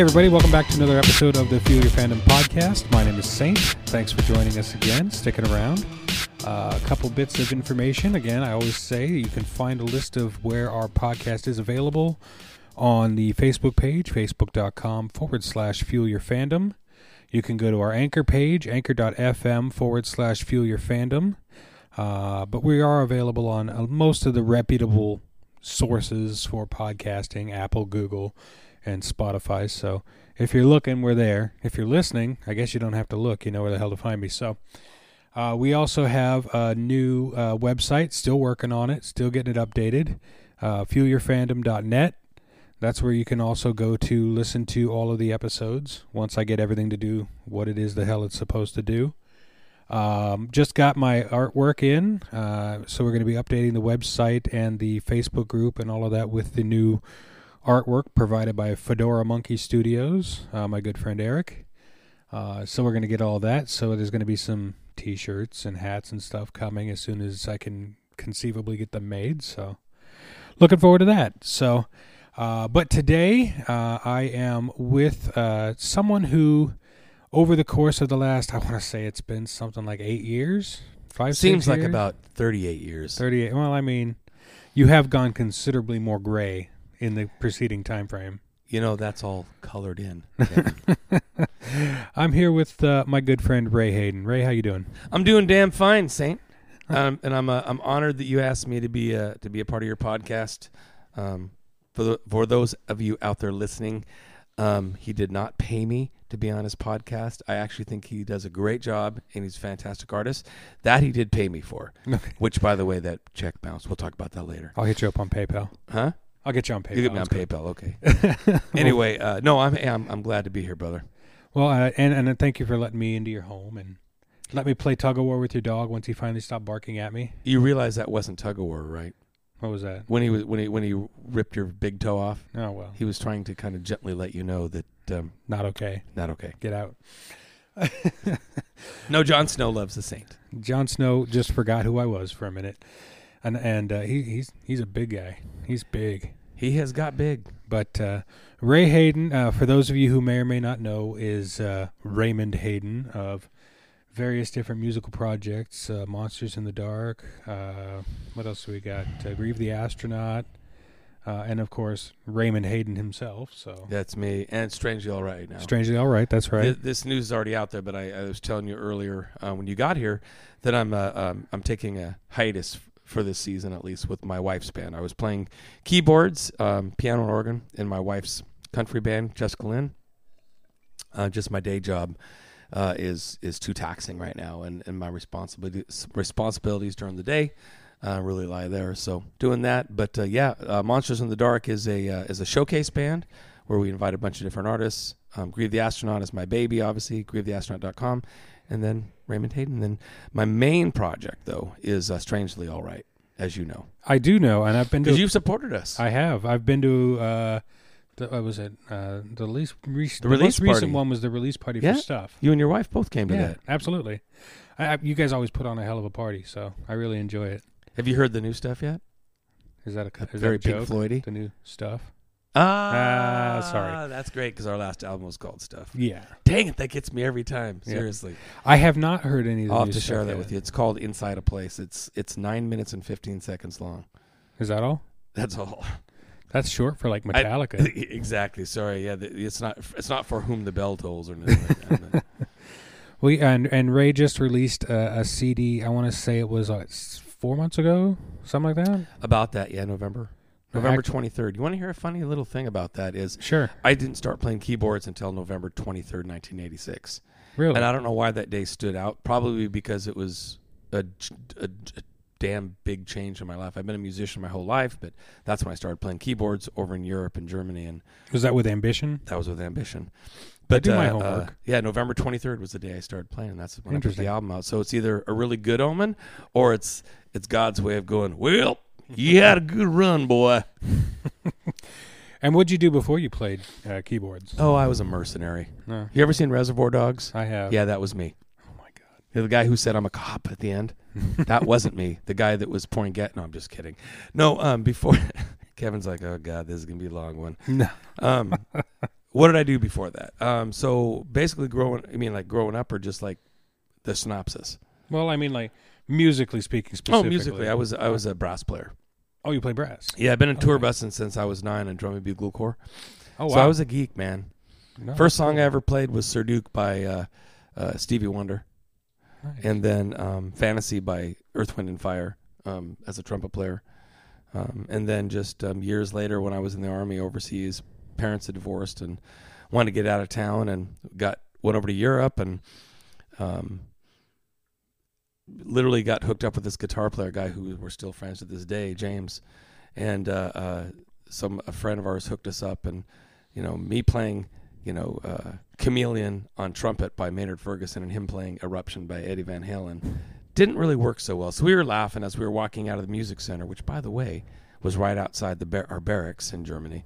Hey, everybody, welcome back to another episode of the Fuel Your Fandom podcast. My name is Saint. Thanks for joining us again, sticking around. Uh, a couple bits of information. Again, I always say you can find a list of where our podcast is available on the Facebook page, facebook.com forward slash fuel your fandom. You can go to our anchor page, anchor.fm forward slash fuel your fandom. Uh, but we are available on uh, most of the reputable sources for podcasting Apple, Google, and Spotify. So if you're looking, we're there. If you're listening, I guess you don't have to look. You know where the hell to find me. So uh, we also have a new uh, website, still working on it, still getting it updated. Uh, fuelyourfandom.net. That's where you can also go to listen to all of the episodes once I get everything to do what it is the hell it's supposed to do. Um, just got my artwork in, uh, so we're going to be updating the website and the Facebook group and all of that with the new artwork provided by Fedora Monkey Studios, uh, my good friend Eric. Uh, so we're going to get all that. So there's going to be some T-shirts and hats and stuff coming as soon as I can conceivably get them made. So looking forward to that. So, uh, but today uh, I am with uh, someone who, over the course of the last, I want to say it's been something like eight years, five. Seems like years? about 38 years. thirty-eight. Well, I mean, you have gone considerably more gray in the preceding time frame. You know, that's all colored in. I'm here with uh, my good friend Ray Hayden. Ray, how you doing? I'm doing damn fine, Saint. Um, and I'm uh, I'm honored that you asked me to be uh, to be a part of your podcast. Um, for the, for those of you out there listening, um, he did not pay me to be on his podcast. I actually think he does a great job and he's a fantastic artist. That he did pay me for. Okay. Which, by the way, that check bounced. We'll talk about that later. I'll hit you up on PayPal. Huh? I'll get you on PayPal. You get me on That's. PayPal, okay? anyway, uh, no, I'm, I'm I'm glad to be here, brother. Well, uh, and and thank you for letting me into your home and let me play tug of war with your dog once he finally stopped barking at me. You realize that wasn't tug of war, right? What was that? When he was when he when he ripped your big toe off, Oh well, he was trying to kind of gently let you know that um, not okay. not okay. Get out. No, Jon Snow loves the Saint. Jon Snow just forgot who I was for a minute, and and uh, he he's he's a big guy. He's big. He has got big. But uh, Ray Hayden, uh, for those of you who may or may not know, is uh, Raymond Hayden of various different musical projects, uh, Monsters in the Dark. Uh, what else do we got? Uh, Grieve the Astronaut, uh, and of course Raymond Hayden himself. So That's me, and strangely all right now. strangely, all right. That's right. Th- This news is already out there, but I, I was telling you earlier uh, when you got here that I'm uh, um, I'm taking a hiatus for this season at least with my wife's band. I was playing keyboards, um, piano, and organ in my wife's country band, Jessica Lynn. Uh, just my day job uh, is is too taxing right now, and, and my responsibilities responsibilities during the day uh, really lie there. So doing that, but uh, yeah, uh, Monsters in the Dark is a uh, is a showcase band where we invite a bunch of different artists. Um, Grieve the Astronaut is my baby, obviously, grievetheastronaut.com. And then Raymond Hayden. And then my main project, though, is uh, Strangely All Right, as you know. I do know, and I've been to. Because you've supported us. I have. I've been to. Uh, the, what was it? Uh, the least re- the, release most recent party. one was the release party Yeah. for stuff. you and your wife both came to Yeah, that. absolutely. I, I, you guys always put on a hell of a party, so I really enjoy it. Have you heard the new stuff yet? Is that a, is very that a Pink joke? Floydy. The new stuff. Ah, sorry. That's great because our last album was called Stuff. Yeah, Dang it, that gets me every time. Yeah. Seriously. I have not heard any of the I'll have new to share stuff that yet. with you. It's called Inside a Place. It's it's nine minutes and 15 seconds long. Is that all? That's all. That's short for like I- Metallica. exactly. Sorry. Yeah, th- it's not. It's not for whom the bell tolls or anything like that. we and and Ray just released a, a CD. I want to say it was uh, s- four months ago, something like that. About that, yeah, November. November 23rd. You want to hear a funny little thing about that is Sure, I didn't start playing keyboards until November 23rd, 1986. really. And I don't know why that day stood out. Probably because it was a, a, a damn big change in my life. I've been a musician my whole life, but that's when I started playing keyboards over in Europe and Germany, and was that with Ambition? that was with Ambition. I But do my uh, homework. uh, yeah, November 23rd was the day I started playing. and That's when I put the album out. So it's either a really good omen or it's it's God's way of going, well, you had a good run, boy. And what'd you do before you played uh, keyboards? Oh, I was a mercenary. No, You ever seen Reservoir Dogs? I have. Yeah, that was me. Oh my god. You're the guy who said I'm a cop at the end. that wasn't me. The guy that was pouring gas. No, I'm just kidding. No, um, before Kevin's like, oh god, this is gonna be a long one. No. Um, what did I do before that? Um, so basically, growing. I mean, like growing up, or just like the synopsis. Well, I mean, like musically speaking, Oh, musically, I was I was a brass player. Oh, you play brass. Yeah, I've been in tour Okay. busing since I was nine in drum and bugle corps. Oh, wow. So I was a geek, man. No, First song cool. I ever played was Sir Duke by uh, uh, Stevie Wonder, Nice. and then um, Fantasy by Earth, Wind, and Fire um, as a trumpet player. Um, and then just um, years later, when I was in the army overseas, parents had divorced and wanted to get out of town, and got went over to Europe and um, literally got hooked up with this guitar player guy who we're still friends to this day, James, and uh, uh, some a friend of ours hooked us up, and you know me playing you know uh, Chameleon on trumpet by Maynard Ferguson and him playing Eruption by Eddie Van Halen didn't really work so well. So we were laughing as we were walking out of the music center, which by the way was right outside the bar- our barracks in Germany.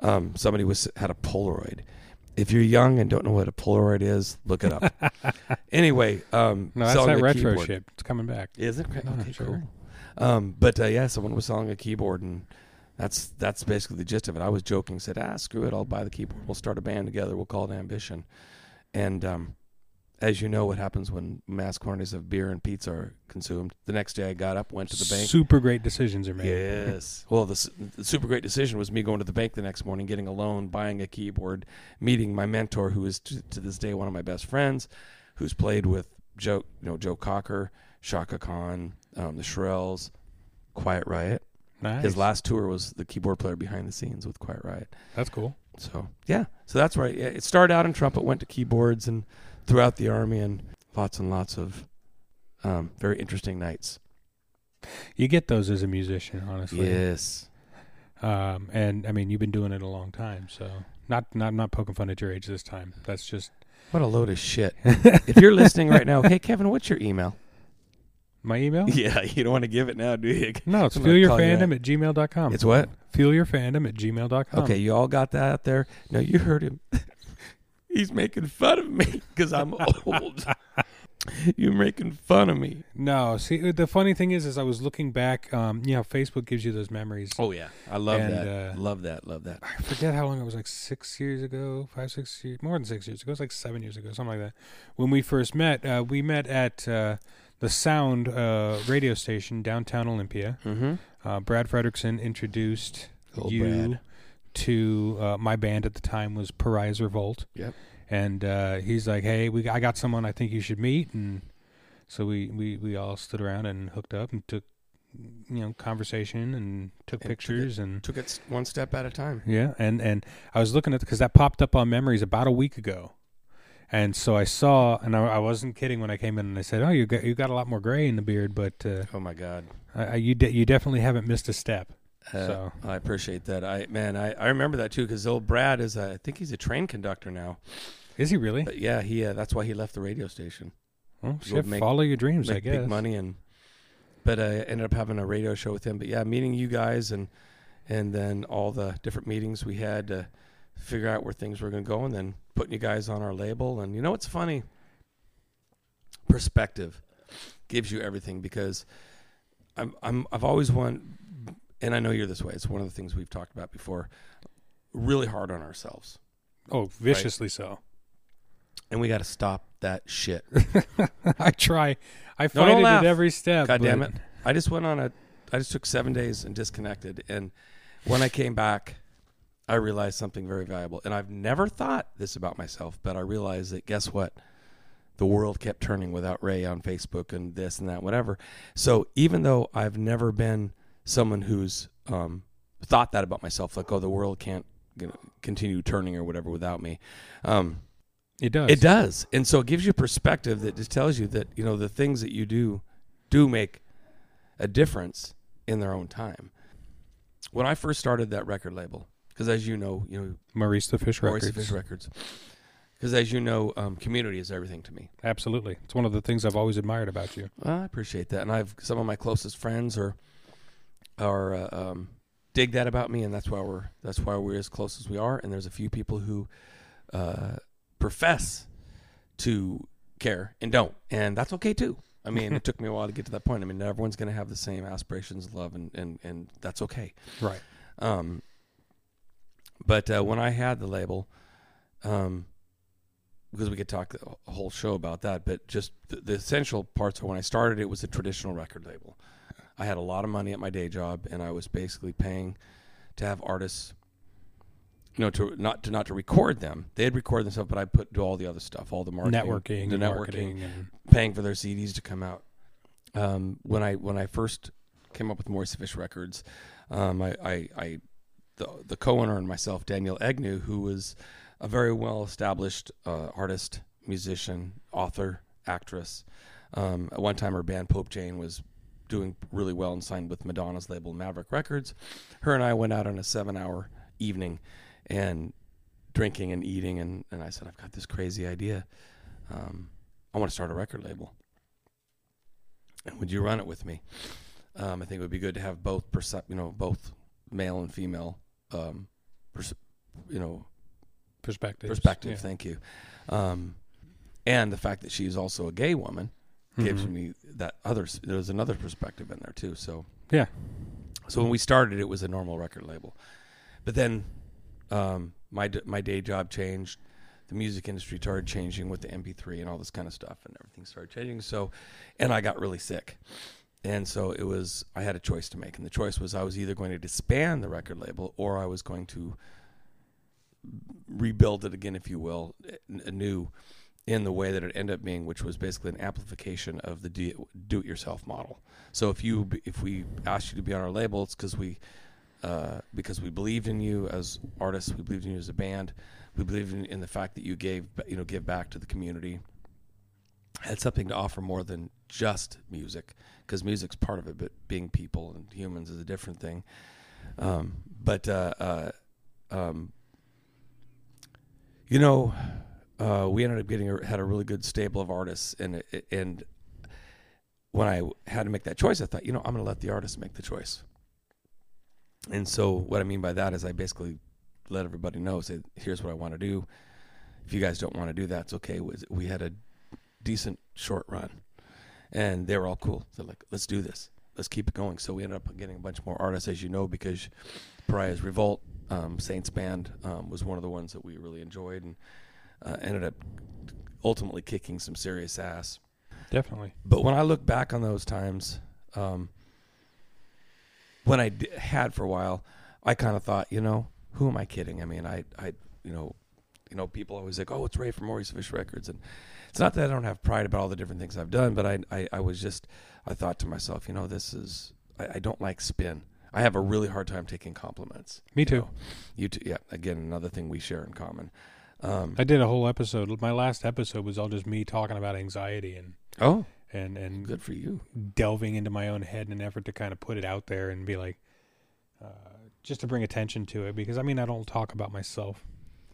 Um, somebody was had a Polaroid. If you're young and don't know what a Polaroid is, look it up. anyway, um, no, that's a retro keyboard. shit. It's coming back. Is it? No, Okay, sure. cool. Um, but uh, yeah, someone was selling a keyboard, and that's that's basically the gist of it. I was joking, said, "Ah, screw it, I'll buy the keyboard. We'll start a band together. We'll call it Ambition." And um, as you know, what happens when mass quantities of beer and pizza are consumed? The next day, I got up, went to the bank. Super great decisions are made. Yes. Well, the, the super great decision was me going to the bank the next morning, getting a loan, buying a keyboard, meeting my mentor, who is to, to this day one of my best friends, who's played with Joe, you know, Joe Cocker, Chaka Khan, um, the Shirelles, Quiet Riot. Nice. His last tour was the keyboard player behind the scenes with Quiet Riot. That's cool. So yeah, so that's right. Yeah, it started out in trumpet, went to keyboards, and throughout the army, and lots and lots of um, very interesting nights. You get those as a musician, honestly. Yes. Um, and I mean, you've been doing it a long time, so not not not poking fun at your age this time. That's just What a load of shit. if you're listening right now, hey Kevin, what's your email? my email. Yeah, you don't want to give it now, do you? No, it's call you at gmail.com. It's what? fuelyourfandom at gmail.com. Okay, you all got that out there. No, you heard him. He's making fun of me because I'm old. You're making fun of me. No, see, uh, the funny thing is, is I was looking back. Um, you know, Facebook gives you those memories. Oh yeah, I love And, that. uh, love that. Love that. I forget how long it was, like six years ago, five, six years, more than six years ago. It was like seven years ago, something like that. When we first met, uh, we met at uh, the Sound uh, radio station downtown Olympia. Mm-hmm. Uh, Brad Fredrickson introduced Old you Brad. To uh, my band at the time was Pariah's Revolt. Yep. And uh, he's like, "Hey, we I got someone I think you should meet." And so we, we, we all stood around and hooked up and took you know conversation and took And took it- pictures and Took it one step at a time. yeah, and and I was looking at because that popped up on memories about a week ago, and so I saw, and I, I wasn't kidding when I came in and I said, "Oh, you got you got a lot more gray in the beard, but uh, Oh my God. I, I, you de- you definitely haven't missed a step." Uh, So- I appreciate that. I man, I, I remember that too because old Brad is a, I think he's a train conductor now. Is he really? But yeah, he uh, that's why he left the radio station. Well, shit, make- follow your dreams, I make guess. big money and but I ended up having a radio show with him. But yeah, meeting you guys and and then all the different meetings we had to figure out where things were going to go, and then putting you guys on our label. And you know what's funny? Perspective gives you everything because I'm I'm I've always wanted, and I know you're this way. It's one of the things we've talked about before. Really hard on ourselves, Oh, viciously so. and we got to stop that shit. I try. I No, fight don't it laugh. at every step. God damn it. I just went on a I just took 7 days and disconnected and when I came back I realized something very valuable and I've never thought this about myself but I realized that guess what the world kept turning without Ray on Facebook and this and that whatever. So even though I've never been someone who's um, thought that about myself like oh the world can't you know, continue turning or whatever without me um, It does. it does, and so it gives you perspective that just tells you that you know the things that you do do make a difference in their own time. When I first started that record label, because as you know, you know, Maurice the Fish Maurice Records. Fish Records, because as you know, um, community is everything to me. Absolutely. It's one of the things I've always admired about you. Well, I appreciate that, and I've some of my closest friends are are uh, um, dig that about me, and that's why we're that's why we're as close as we are. And there's a few people who uh, profess to care and don't, and that's okay too. I mean, it took me a while to get to that point. I mean, everyone's going to have the same aspirations, love, and and and that's okay. Right. Um, but uh, when I had the label, um, because we could talk a whole show about that. But just the, the essential parts are when I started, it was a traditional record label. I had a lot of money at my day job, and I was basically paying to have artists, you know, to not to not to record them. They'd record themselves, but I put do all the other stuff, all the marketing, networking, the networking, and paying for their CDs to come out. Um, when I when I first came up with Moist Fish Records, um, I, I, I the the co-owner and myself, Danielle Agnew, who was a very well established uh, artist, musician, author, actress. Um, at one time, her band Pope Jane was doing really well and signed with Madonna's label Maverick Records. Her and I went out on a seven-hour evening and drinking and eating, and, and I said, I've got this crazy idea. Um, I want to start a record label. And would you run it with me? Um, I think it would be good to have both, percep- you know, both male and female, um, pers- you know, perspective. perspective. Yeah. Thank you. Um, and the fact that she's also a gay woman gives Mhm. me that other. There's another perspective in there too. So Yeah. so when we started, it was a normal record label, but then um, my my day job changed. The music industry started changing with the MP3 and all this kind of stuff, and everything started changing. So, and I got really sick, and so it was. I had a choice to make, and the choice was I was either going to disband the record label or I was going to rebuild it again, if you will, n- anew in the way that it ended up being, which was basically an amplification of the do- do-it-yourself model. So if you if we asked you to be on our label, it's because we uh, because we believed in you as artists, we believed in you as a band, we believed in, in the fact that you gave you know give back to the community, had something to offer more than just music, because music's part of it, but being people and humans is a different thing. Um, but uh, uh, um, you know, uh, we ended up getting a, had a really good stable of artists, and and when I had to make that choice, I thought, you know, I'm going to let the artist make the choice. And so, what I mean by that is, I basically let everybody know, say, here's what I want to do. If you guys don't want to do that, it's okay. We had a decent short run, and they were all cool. They're like, let's do this. Let's keep it going. So we ended up getting a bunch more artists, as you know, because Pariah's Revolt, um, Saints Band um, was one of the ones that we really enjoyed, and uh, ended up ultimately kicking some serious ass. Definitely. But when I look back on those times, um, when I d- had for a while, I kind of thought, you know, who am I kidding? I mean, I, I, you know, you know, people always like, oh, it's Ray from Maurice Fish Records, and it's not that I don't have pride about all the different things I've done, but I, I, I was just, I thought to myself, you know, this is, I, I don't like spin. I have a really hard time taking compliments. Me you too. know. You too. Yeah. Again, another thing we share in common. Um, I did a whole episode. My last episode was all just me talking about anxiety and oh, and and good for you. delving into my own head in an effort to kind of put it out there and be like, uh, just to bring attention to it because I mean I don't talk about myself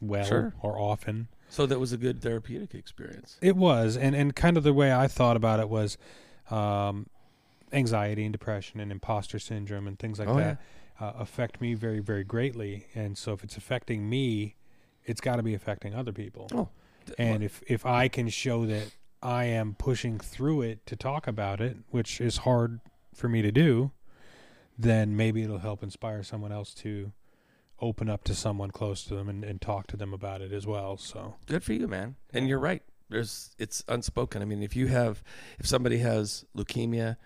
well Sure. or often. So that was a good therapeutic experience. It was, and and kind of the way I thought about it was, um, anxiety and depression and imposter syndrome and things like Oh, that uh, affect me very very greatly. And so if it's affecting me, it's got to be affecting other people. Oh, And if if I can show that I am pushing through it to talk about it, which is hard for me to do, then maybe it'll help inspire someone else to open up to someone close to them and, and talk to them about it as well. So good for you, man. And you're right. There's it's unspoken. I mean, if you have if somebody has leukemia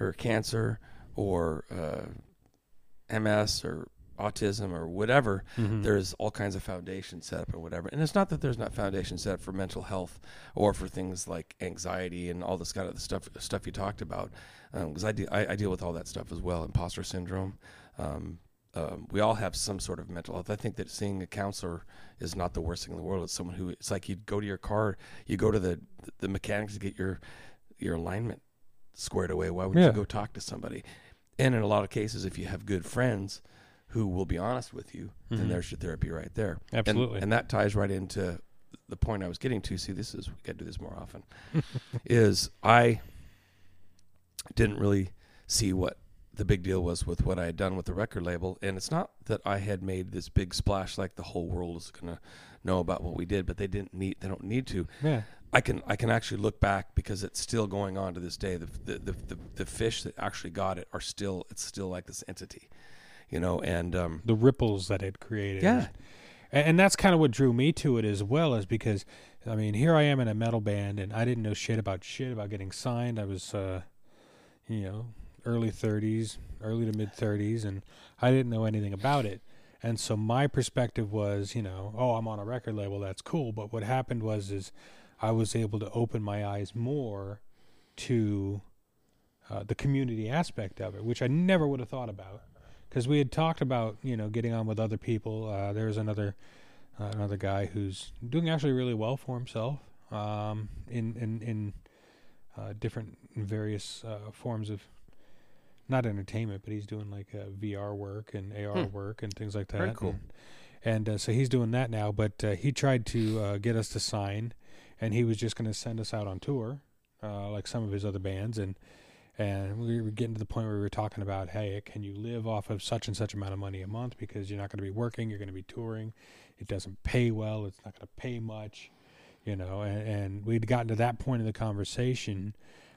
or cancer or uh, MS or autism or whatever, there's all kinds of foundations set up or whatever. And it's not that there's not foundations set up for mental health or for things like anxiety and all this kind of stuff stuff you talked about. Because I, de- I I deal with all that stuff as well, imposter syndrome. Um, um, we all have some sort of mental health. I think that seeing a counselor is not the worst thing in the world. It's someone who it's like you go to your car, you go to the the mechanics to get your your alignment squared away. Why would Yeah. you go talk to somebody? And in a lot of cases, if you have good friends who will be honest with you, then Mhm. there's your therapy right there. And- Absolutely. and, that ties right into the point I was getting to. See, this is we got to do this more often. is I didn't really see what the big deal was with what I had done with the record label, and it's not that I had made this big splash like the whole world is going to know about what we did, but they didn't need they don't need to. yeah, I can I can actually look back because it's still going on to this day. The the the, the, the fish that actually got it are still it's still like this entity, you know, and um, the ripples that it created. Yeah. and, and that's kind of what drew me to it as well, is because I mean, here I am in a metal band, and I didn't know shit about shit about getting signed. I was, uh, you know, early 30s, early to mid 30s, and I didn't know anything about it. And so my perspective was, you know, oh, I'm on a record label, that's cool. But what happened was, is I was able to open my eyes more to uh, the community aspect of it, which I never would have thought about, because we had talked about, you know, getting on with other people. Uh, there's another uh, another guy who's doing actually really well for himself um, in in in uh, different various uh, forms of not entertainment, but he's doing like uh, VR work and AR Hmm. work and things like that. Very cool. And, and uh, so he's doing that now. But uh, he tried to uh, get us to sign, and he was just going to send us out on tour, uh, like some of his other bands, and and we were getting to the point where we were talking about, hey, can you live off of such and such amount of money a month? Because you're not going to be working, you're going to be touring, it doesn't pay well, it's not going to pay much, you know, and, and we'd gotten to that point in the conversation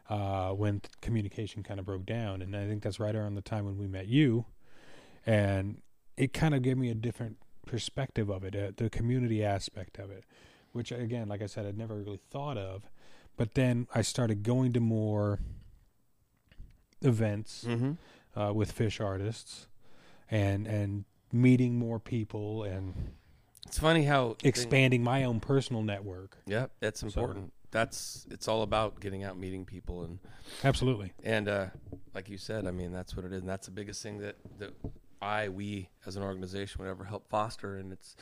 uh, when communication kind of broke down, and I think that's right around the time when we met you, and it kind of gave me a different perspective of it, uh, the community aspect of it, which again, like I said, I'd never really thought of, but then I started going to more events Mm-hmm. uh, with fish artists, and and meeting more people and It's funny how expanding my own personal network. Yeah, that's important. That's it's all about getting out, meeting people, and Absolutely. and uh, like you said, I mean that's what it is, and that's the biggest thing that that I we as an organization would ever help foster, and it's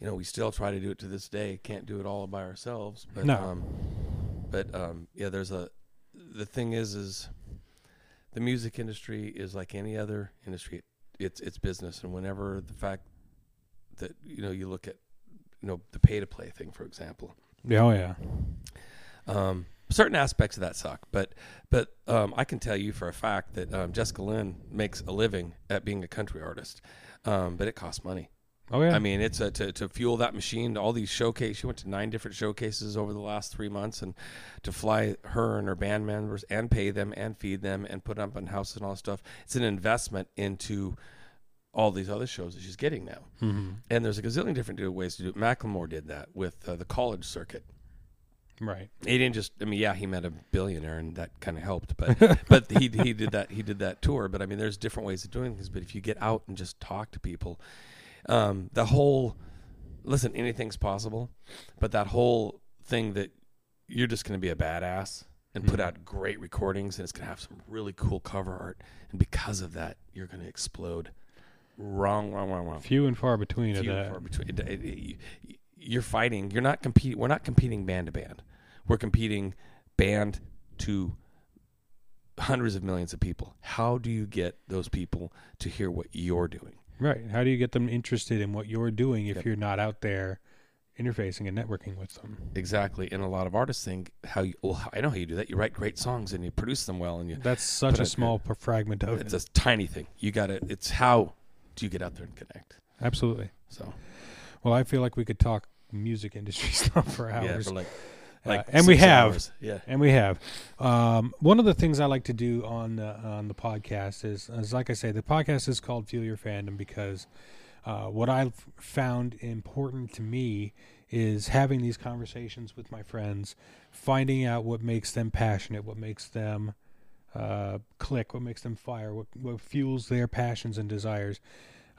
you know we still try to do it to this day. Can't do it all by ourselves, but No. um, but um, yeah, there's a the thing is is the music industry is like any other industry. It's it's business, and whenever the fact that you know you look at you know the pay to play thing, for example. Yeah, oh yeah. Um, certain aspects of that suck, but but um, I can tell you for a fact that um, Jessica Lynn makes a living at being a country artist, um, but it costs money. Oh yeah. I mean, it's a, to to fuel that machine. All these showcase. She went to nine different showcases over the last three months, and to fly her and her band members and pay them and feed them and put up on houses and all stuff. It's an investment into all these other shows that she's getting now. mm-hmm. And there's a gazillion different ways to do it. Macklemore did that with uh, the college circuit. Right. He didn't just. I mean, yeah, he met a billionaire, and that kind of helped. But but he he did that. He did that tour. But I mean, there's different ways of doing things. But if you get out and just talk to people, um, the whole listen, anything's possible. But that whole thing that you're just going to be a badass and put Mhm. out great recordings, and it's going to have some really cool cover art, and because of that, you're going to explode. Wrong, wrong, wrong, wrong Few and far between of few and that. far between. It- it- it- you- you're fighting. You're not competing. We're not competing band to band. We're competing band to hundreds of millions of people. How do you get those people to hear what you're doing? Right. How do you get them interested in what you're doing if Yep. you're not out there interfacing and networking with them? Exactly. And a lot of artists think how you. Well, I know how you do that. You write great songs and you produce them well, and you. That's such a it- small fragment of It's it. It's a tiny thing. You got to. It's how do you get out there and connect? Absolutely. So Well, I feel like we could talk music industry stuff for yeah, hours. for like, like and we have. hours. Yeah. And we have. Um, one of the things I like to do on the, on the podcast is, is, like I say, the podcast is called Fuel Your Fandom because uh, what I've found important to me is having these conversations with my friends, finding out what makes them passionate, what makes them uh, click, what makes them fire, what, what fuels their passions and desires.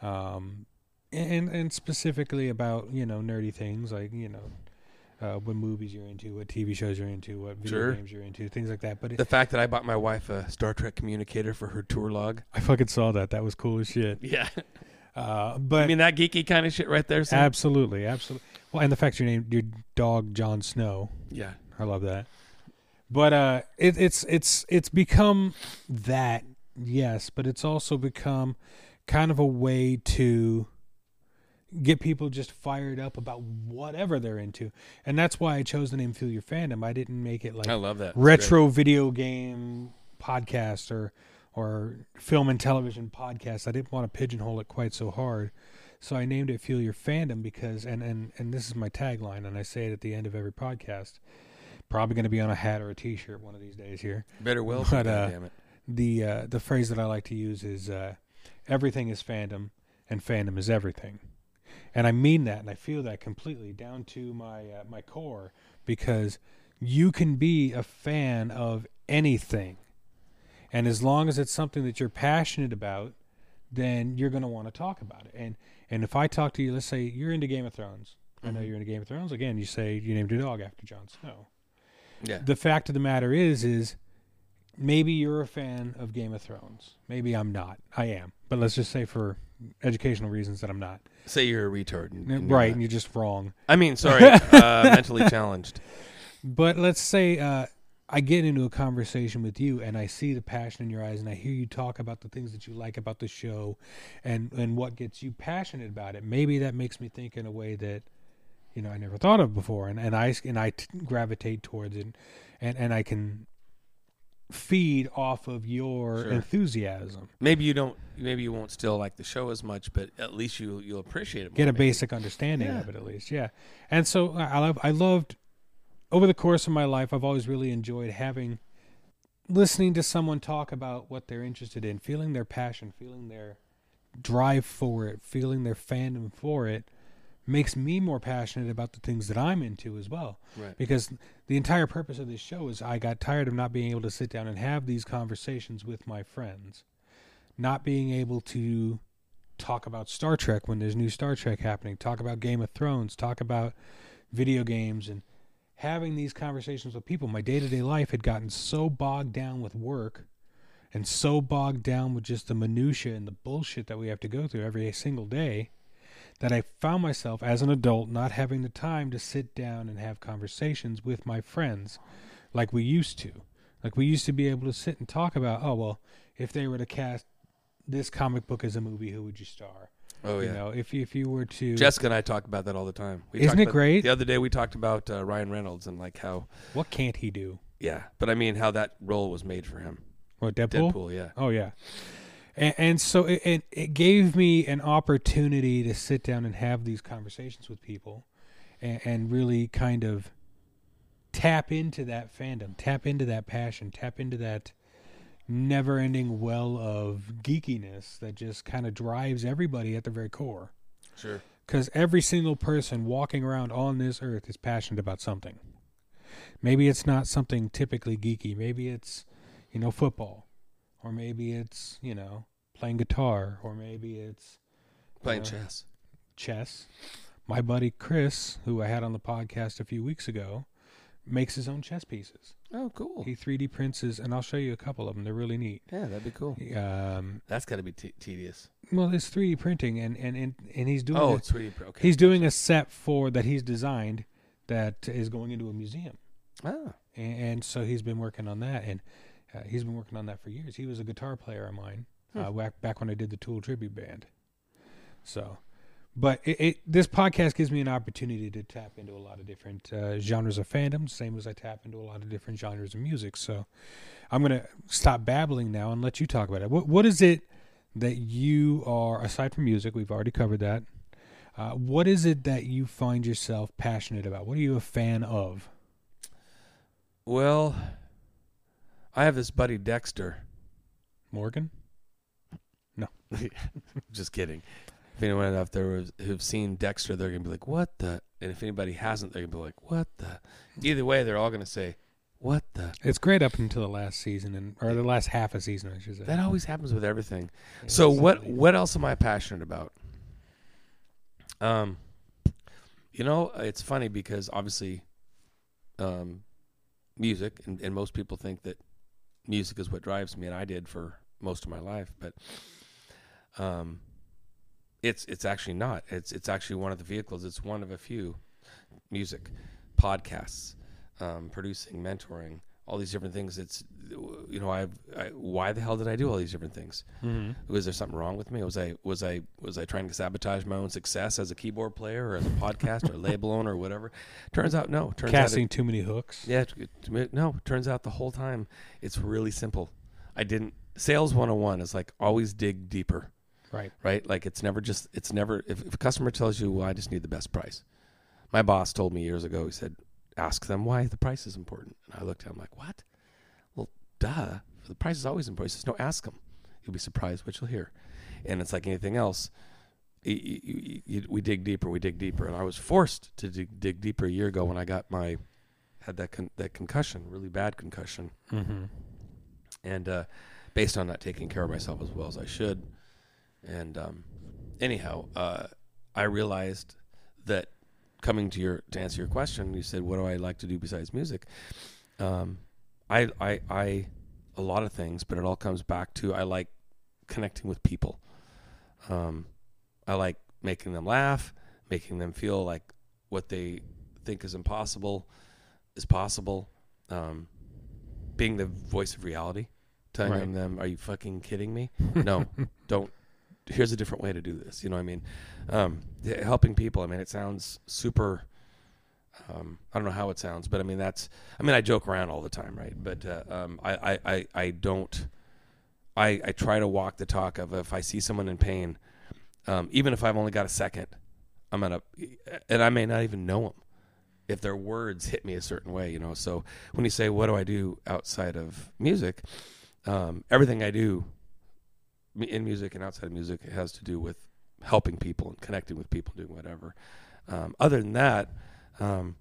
Um, and and specifically about you know nerdy things like you know uh, what movies you're into, what TV shows you're into, what video Sure. games you're into, things like that. But it, The fact that I bought my wife a Star Trek communicator for her tour log. I fucking saw that. That was cool as shit. Yeah. Uh, but I mean that geeky kind of shit right there. Sam? absolutely, absolutely. Well, and the fact you named your dog Jon Snow, yeah. I love that. But uh, it, it's it's it's become that yes, but it's also become kind of a way to get people just fired up about whatever they're into, and that's why I chose the name Fuel Your Fandom. I didn't make it like I love that. Retro video game podcast or or film and television podcast. I didn't want to pigeonhole it quite so hard. So I named it Fuel Your Fandom because and and and this is my tagline and I say it at the end of every podcast. Probably going to be on a hat or a t-shirt one of these days here. Better well, But, but, uh, damn it. The uh the phrase that I like to use is uh everything is fandom and fandom is everything. And I mean that, and I feel that completely down to my uh, my core because you can be a fan of anything, and as long as it's something that you're passionate about, then you're going to want to talk about it. And and if I talk to you, let's say you're into Game of Thrones. I know Mhm. you're into Game of Thrones. Again, you say you named your dog after Jon Snow. Yeah. The fact of the matter is, is maybe you're a fan of Game of Thrones. Maybe I'm not. I am. But let's just say for educational reasons that I'm not. Say you're a retard. and- and you're right, and you're just wrong. I mean, sorry, uh, mentally challenged. But let's say uh, I get into a conversation with you and I see the passion in your eyes and I hear you talk about the things that you like about the show and, and what gets you passionate about it. Maybe that makes me think in a way that, you know, I never thought of before. And, and I, and I t- gravitate towards it and, and I can feed off of your Sure. enthusiasm. Maybe you don't. Maybe you won't still like the show as much, but at least you you'll appreciate it. More, get a maybe. basic understanding Yeah. of it at least yeah and so i I love i loved over the course of my life i've always really enjoyed having listening to someone talk about what they're interested in feeling their passion feeling their drive for it feeling their fandom for it makes me more passionate about the things that i'm into as well Right. because the entire purpose of this show is I got tired of not being able to sit down and have these conversations with my friends, not being able to talk about Star Trek when there's new Star Trek happening, talk about Game of Thrones, talk about video games, and having these conversations with people. My day to day life had gotten so bogged down with work and so bogged down with just the minutia and the bullshit that we have to go through every single day that I found myself as an adult not having the time to sit down and have conversations with my friends like we used to. Like we used to be able to sit and talk about, oh well, if they were to cast this comic book as a movie, who would you star? Oh yeah. You know, if if you were to Jessica and I talk about that all the time. We Isn't it great? The other day we talked about uh, Ryan Reynolds and like how what can't he do? yeah, but I mean how that role was made for him. What Deadpool? Deadpool, yeah. Oh yeah, and, and so it, it it gave me an opportunity to sit down and have these conversations with people, and, and really kind of tap into that fandom, tap into that passion, tap into that never-ending well of geekiness that just kind of drives everybody at the very core. Sure. Because every single person walking around on this earth is passionate about something. Maybe it's not something typically geeky. Maybe it's, you know, football. Or maybe it's, you know, playing guitar. Or maybe it's Playing chess. chess. My buddy Chris, who I had on the podcast a few weeks ago, makes his own chess pieces. Oh, cool. He 3D prints his, and I'll show you a couple of them. They're really neat. Yeah, that'd be cool. Um, That's got to be t- tedious. well, it's 3D printing, and, and, and, and he's doing Oh, a- it's 3D. pro- Okay. He's doing a set for that he's designed that is going into a museum, Ah, and, and so he's been working on that, and uh, he's been working on that for years. He was a guitar player of mine uh, Hmm. back back when I did the Tool tribute band. So, but it, it this podcast gives me an opportunity to tap into a lot of different uh, genres of fandom, same as I tap into a lot of different genres of music. So, I'm gonna stop babbling now and let you talk about it. What what is it that you are aside from music? We've already covered that. Uh, what is it that you find yourself passionate about? What are you a fan of? well, I have this buddy Dexter. Morgan? No. Just kidding. If anyone out there was, who've seen Dexter, they're gonna be like, "What the?" And if anybody hasn't, they're gonna be like, "What the?" Either way, they're all gonna say, "What the?" It's great up until the last season, and or the last half a season, I should say. That always happens with everything. Yeah, So what what else am I passionate about? Um, you know, it's funny because obviously, um, music and, and most people think that music is what drives me, and I did for most of my life, but um, it's it's actually not. It's it's actually one of the vehicles. It's one of a few. Music, podcasts, um, producing, mentoring, all these different things. It's you know I've I, why the hell did I do all these different things? Mhm. Was there something wrong with me? Was I was I was I trying to sabotage my own success as a keyboard player or as a podcast or label owner or whatever? Turns out no. Turns Casting out too many hooks. yeah, it- it- no. Turns out the whole time it's really simple. I didn't sales 101 is like always dig deeper, Right. right? Like it's never just it's never if, if a customer tells you, "Well, I just need the best price." My boss told me years ago. He said, "Ask them why the price is important." And I looked at him like, "What?" Well, duh. The price is always important. He says, "No, ask them. You'll be surprised what you'll hear." And it's like anything else. we dig deeper, we dig deeper, and I was forced to dig, dig deeper a year ago when I got my had that con- that concussion, really bad concussion, Mm-hmm. and uh, based on not taking care of myself as well as I should, and um, anyhow, uh, I realized that coming to your to answer your question, you said, "What do I like to do besides music?" Um, I, I, I, a lot of things, but it all comes back to I like connecting with people. Um, I like making them laugh, making them feel like what they think is impossible is possible. Um, being the voice of reality, telling Right. them, "Are you fucking kidding me? No, don't. Here's a different way to do this." You know what I mean? Um, helping people. I mean, it sounds super. Um, I don't know how it sounds, but I mean that's. I mean, I joke around all the time, right? But uh, um, I, I, I, don't. I, I try to walk the talk of if I see someone in pain, um, even if I've only got a second, I'm gonna, and I may not even know them, if their words hit me a certain way, you know. So when you say, "What do I do outside of music?" Um, everything I do in music and outside of music it has to do with helping people and connecting with people, doing whatever. Um, other than that, um,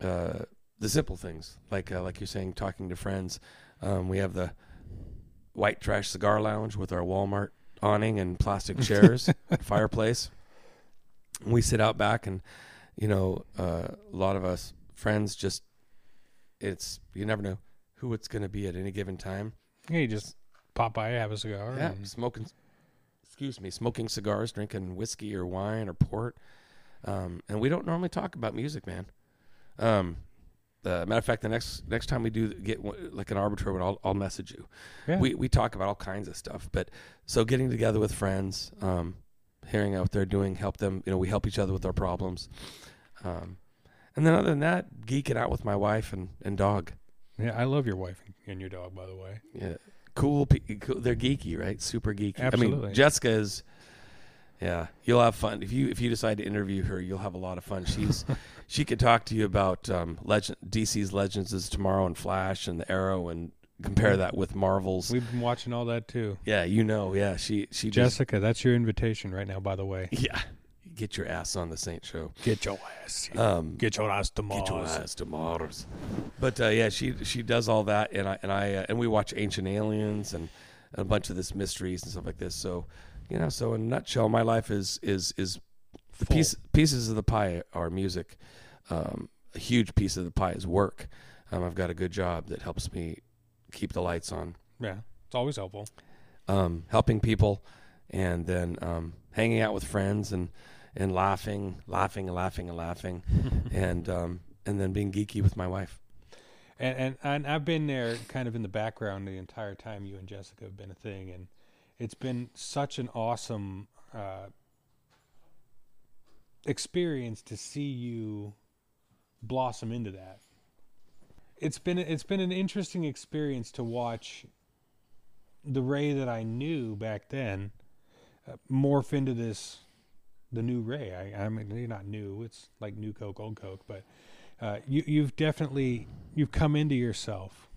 uh, the simple things like uh, like you're saying, talking to friends. Um, we have the white trash cigar lounge with our Walmart awning and plastic chairs, fireplace. We sit out back, and you know, uh, a lot of us friends just it's you never know who it's going to be at any given time. Yeah, you just pop by, have a cigar. Yeah, and- smoking. Excuse me, smoking cigars, drinking whiskey or wine or port, um, and we don't normally talk about music, man. Um, uh, matter of fact, the next next time we do get like an arbitrary one, I'll, I'll message you. Yeah. We we talk about all kinds of stuff, but so getting together with friends, um, hearing out what they're doing, help them. You know, we help each other with our problems, um, and then other than that, geeking out with my wife and and dog. yeah, I love your wife and your dog, by the way. Yeah, cool. pe- cool they're geeky, right? Super geeky. I Absolutely. mean, Jessica is. Yeah, you'll have fun if you if you decide to interview her. You'll have a lot of fun. She's she could talk to you about um, legend DC's Legends of Tomorrow and Flash and the Arrow and compare that with Marvel's. We've been watching all that too. yeah, you know, yeah. She she just Jessica, that's your invitation right now, by the way. yeah. Get your ass on the Saint show. Get your ass. Um, Get your ass to Get your Mars. ass to Mars. But uh, yeah, she she does all that, and I and I uh, and we watch Ancient Aliens and a bunch of this mysteries and stuff like this. So you know, so in a nutshell, my life is is is the piece pieces of the pie are music. Um, a huge piece of the pie is work. Um, I've got a good job that helps me keep the lights on. Yeah, it's always helpful. Um, helping people, and then um, hanging out with friends and and laughing, laughing and laughing and laughing, and um, and then being geeky with my wife. And, and and I've been there, kind of in the background, the entire time you and Jessica have been a thing, and it's been such an awesome uh, experience to see you blossom into that. It's been it's been an interesting experience to watch the Ray that I knew back then uh, morph into this the new Ray. I, I mean, you're not new; it's like new Coke, old Coke, but uh, you you've definitely you've come into yourself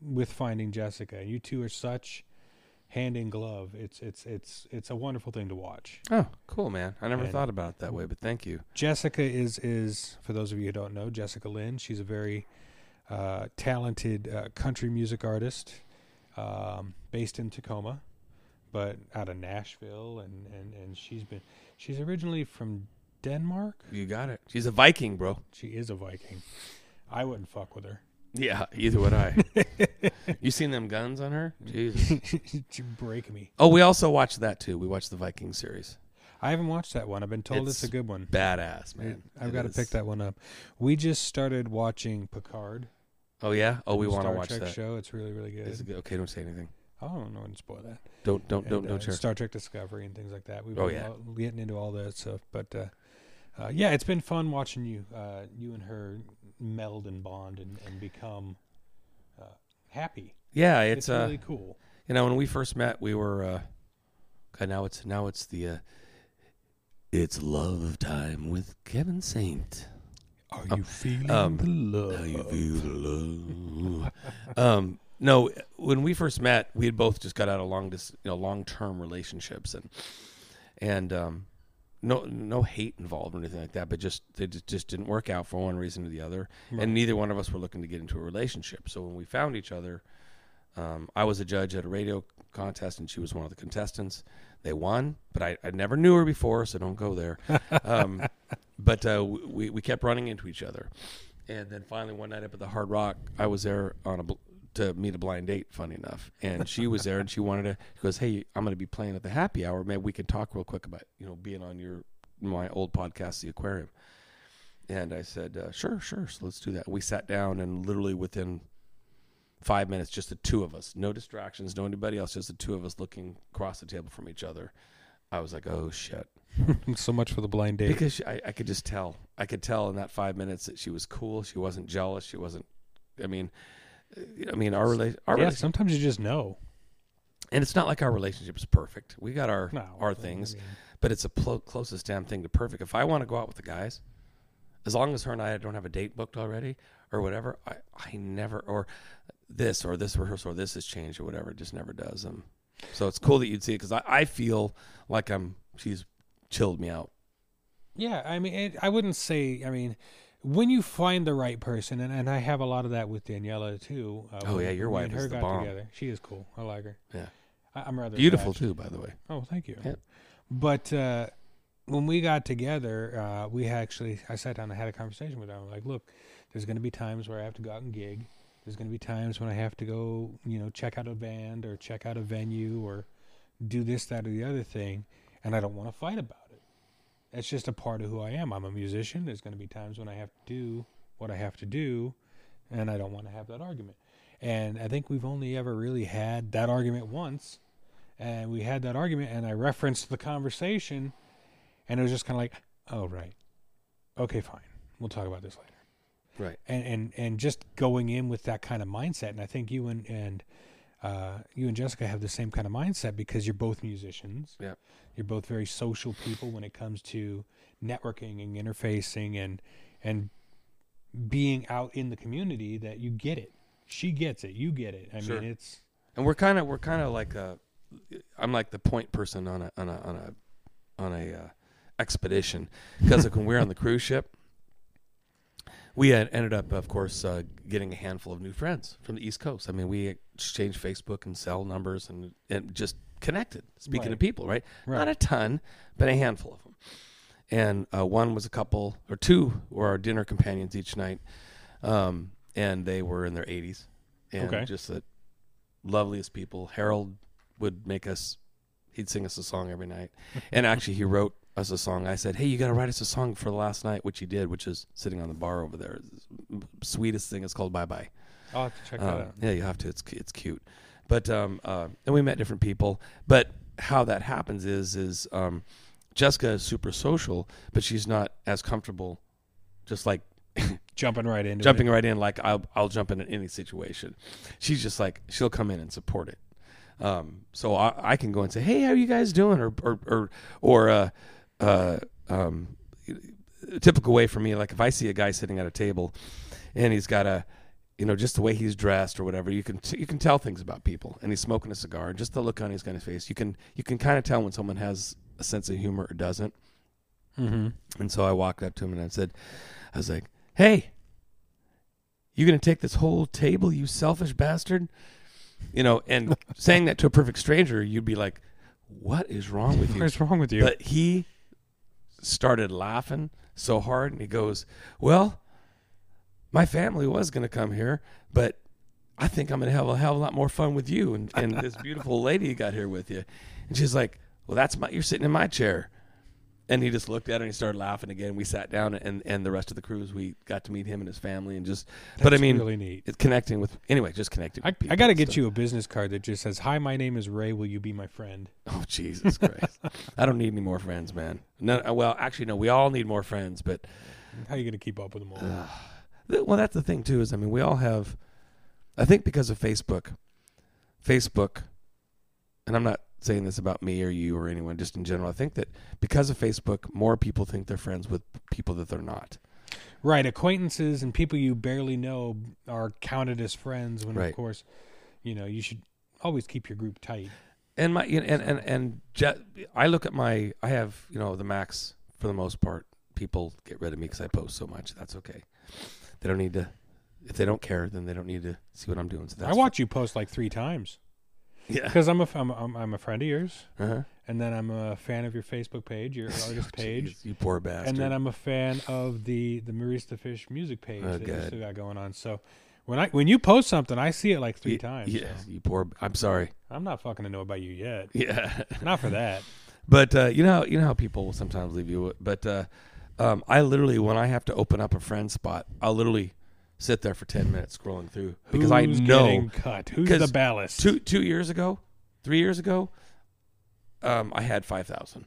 with finding Jessica. And you two are such hand in glove. It's it's it's it's a wonderful thing to watch. Oh, cool, man! I never And- thought about it that way, but thank you. Jessica is is for those of you who don't know Jessica Lynn. She's a very uh, talented uh, country music artist um, based in Tacoma, but out of Nashville, and, and, and she's been she's originally from Denmark. You got it. She's a Viking, bro. She is a Viking. I wouldn't fuck with her. Yeah, either would I. you seen them guns on her? Jesus. she break me. Oh, we also watched that too. We watched the Viking series. I haven't watched that one. I've been told it's, It's a good one. Badass, man. I've got to pick that one up. We just started watching Picard. Oh yeah. Oh, we want to watch Trek that. show. It's really really good. Is it good? Okay, don't say anything. I don't know when to spoil that. Don't don't don't don't uh, share. Star Trek Discovery and things like that. We've Oh, been yeah. all- getting into all that stuff, but uh, uh, yeah, it's been fun watching you, uh, you and her meld and bond and, and become uh, happy. Yeah, It's, it's, uh, really cool. you know, when we first met, we were. uh okay, now it's now it's the. uh It's love time with Kevin Saint. Are um, you feeling um, the love? How you feel the love? um, no, when we first met, we had both just got out of long, dis, you know, long term relationships, and and um, no no hate involved or anything like that, but just they just, just didn't work out for one reason or the other, Right. and neither one of us were looking to get into a relationship. So when we found each other, um, I was a judge at a radio contest, and she was one of the contestants. They won, but I, I never knew her before, so don't go there. um, but uh, we we kept running into each other, and then finally one night up at the Hard Rock, I was there on a to meet a blind date. Funny enough, and she was there, and she wanted to. She goes, "Hey, I'm going to be playing at the happy hour. Maybe we can talk real quick about you know being on your my old podcast, The Aquarium." And I said, uh, "Sure, sure. So let's do that." We sat down, and literally within five minutes, just the two of us, no distractions, no anybody else, just the two of us looking across the table from each other. I was like, "Oh shit." so much for the blind date. Because she, I, I could just tell. I could tell in that five minutes that she was cool. She wasn't jealous. She wasn't. I mean, I mean, our relation, our yeah, relation, sometimes you just know. and it's not like our relationship is perfect. We got our No, our I things, mean, but it's the pl- closest damn thing to perfect. If I want to go out with the guys, as long as her and I don't have a date booked already or whatever, I I never or this or this rehearsal or this has changed or whatever. It just never does. And so it's cool that you'd see it because I, I feel like I'm she's chilled me out. Yeah, I mean, it, I wouldn't say. I mean, when you find the right person, and, and I have a lot of that with Daniela too. Uh, Oh, yeah, your wife and is her the got bomb. together. She is cool. I like her. Yeah. I, I'm rather Beautiful attached. too, by the way. Oh, thank you. Yeah. But uh, when we got together, uh, we actually I sat down and had a conversation with her. I'm like, look, there's going to be times where I have to go out and gig. There's going to be times when I have to go, you know, check out a band or check out a venue or do this, that, or the other thing, and I don't want to fight about it. It's just a part of who I am. I'm a musician. There's going to be times when I have to do what I have to do, and I don't want to have that argument. And I think we've only ever really had that argument once, and we had that argument, and I referenced the conversation, and it was just kind of like, oh right, okay, fine, we'll talk about this later Right. and and and just going in with that kind of mindset and i think you and and uh, you and jessica have the same kind of mindset because you're both musicians. Yeah. you're both very social people when it comes to networking and interfacing and and being out in the community that you get it. She gets it. You get it. I Sure. mean it's And we're kind of we're kind of like a I'm like the point person on a on a on a on a uh, expedition. Because like when we're on the cruise ship, we ended up, of course, uh, getting a handful of new friends from the East Coast. I mean, we exchanged Facebook and cell numbers and and just connected. Speaking Right. of people, right? Right. Not a ton, but a handful of them. And uh, one was a couple, or two were our dinner companions each night, um, and they were in their 80s, and Okay. just the loveliest people. Harold would make us, he'd sing us a song every night, and actually he wrote us a song. I said, "Hey, you got to write us a song for the last night," which he did, which is sitting on the bar over there. Sweetest thing. It's called "Bye Bye." i'll have to check that Um, out yeah, you have to. It's it's cute, but um, uh, and we met different people. But how that happens is is um, Jessica is super social, but she's not as comfortable, just like jumping right in, jumping it. right in. Like I'll I'll jump in at any situation. She's just like she'll come in and support it. Um, so I, I can go and say, hey, how are you guys doing? Or or or or uh, uh, um, a typical way for me, like if I see a guy sitting at a table and he's got a you know, just the way he's dressed or whatever, you can you can tell things about people. And he's smoking a cigar, and just the look on his kind of face, you can you can kind of tell when someone has a sense of humor or doesn't. mm-hmm. And so I walked up to him and I said, I was like, "Hey, you gonna take this whole table, you selfish bastard?" You know, and saying that to a perfect stranger, you'd be like, "What is wrong with you?" what's wrong with you But he started laughing so hard, and he goes, "Well, my family was going to come here, but I think I'm going to have a hell of a lot more fun with you and, and this beautiful lady you got here with you." And she's like, "Well, that's my. You're sitting in my chair." And he just looked at her and he started laughing again. We sat down, and and the rest of the cruise, we got to meet him and his family, and just. but I mean, really neat it's connecting with anyway, just connecting. I, I got to get stuff. you a business card that just says, "Hi, my name is Ray. Will you be my friend?" Oh Jesus Christ! I don't need any more friends, man. No, uh, well, actually, no. We all need more friends, but How are you going to keep up with them all? th- well, that's the thing too. Is I mean, we all have. I think because of Facebook, Facebook, and I'm not saying this about me or you or anyone, just in general. I think that because of Facebook, more people think they're friends with people that they're not. Right, acquaintances and people you barely know are counted as friends. When Right. of course, you know you should always keep your group tight. And my and and and, and Je- I look at my I have you know the Max for the most part, people get rid of me because I post so much. That's okay. They don't need to. If they don't care, then they don't need to see what I'm doing. So that's I watch you post like three times Yeah. because I'm a f- I'm, I'm, I'm a friend of yours, Uh-huh. and then I'm a fan of your Facebook page, your artist page, Jeez, you poor bastard. and then I'm a fan of the the Maurice the Fish music page Oh, that you God. still got going on. So when I when you post something, I see it like three Ye- times. Yeah, so you poor. I'm sorry. I'm not fucking to know about you yet. Yeah. Not for that. But uh, you know, how, you know how people will sometimes leave you. But uh, um, I literally, when I have to open up a friend spot, I'll literally sit there for ten minutes scrolling through because I Who's know getting cut. Who's 'cause the ballast? two two years ago, three years ago, um, I had five thousand.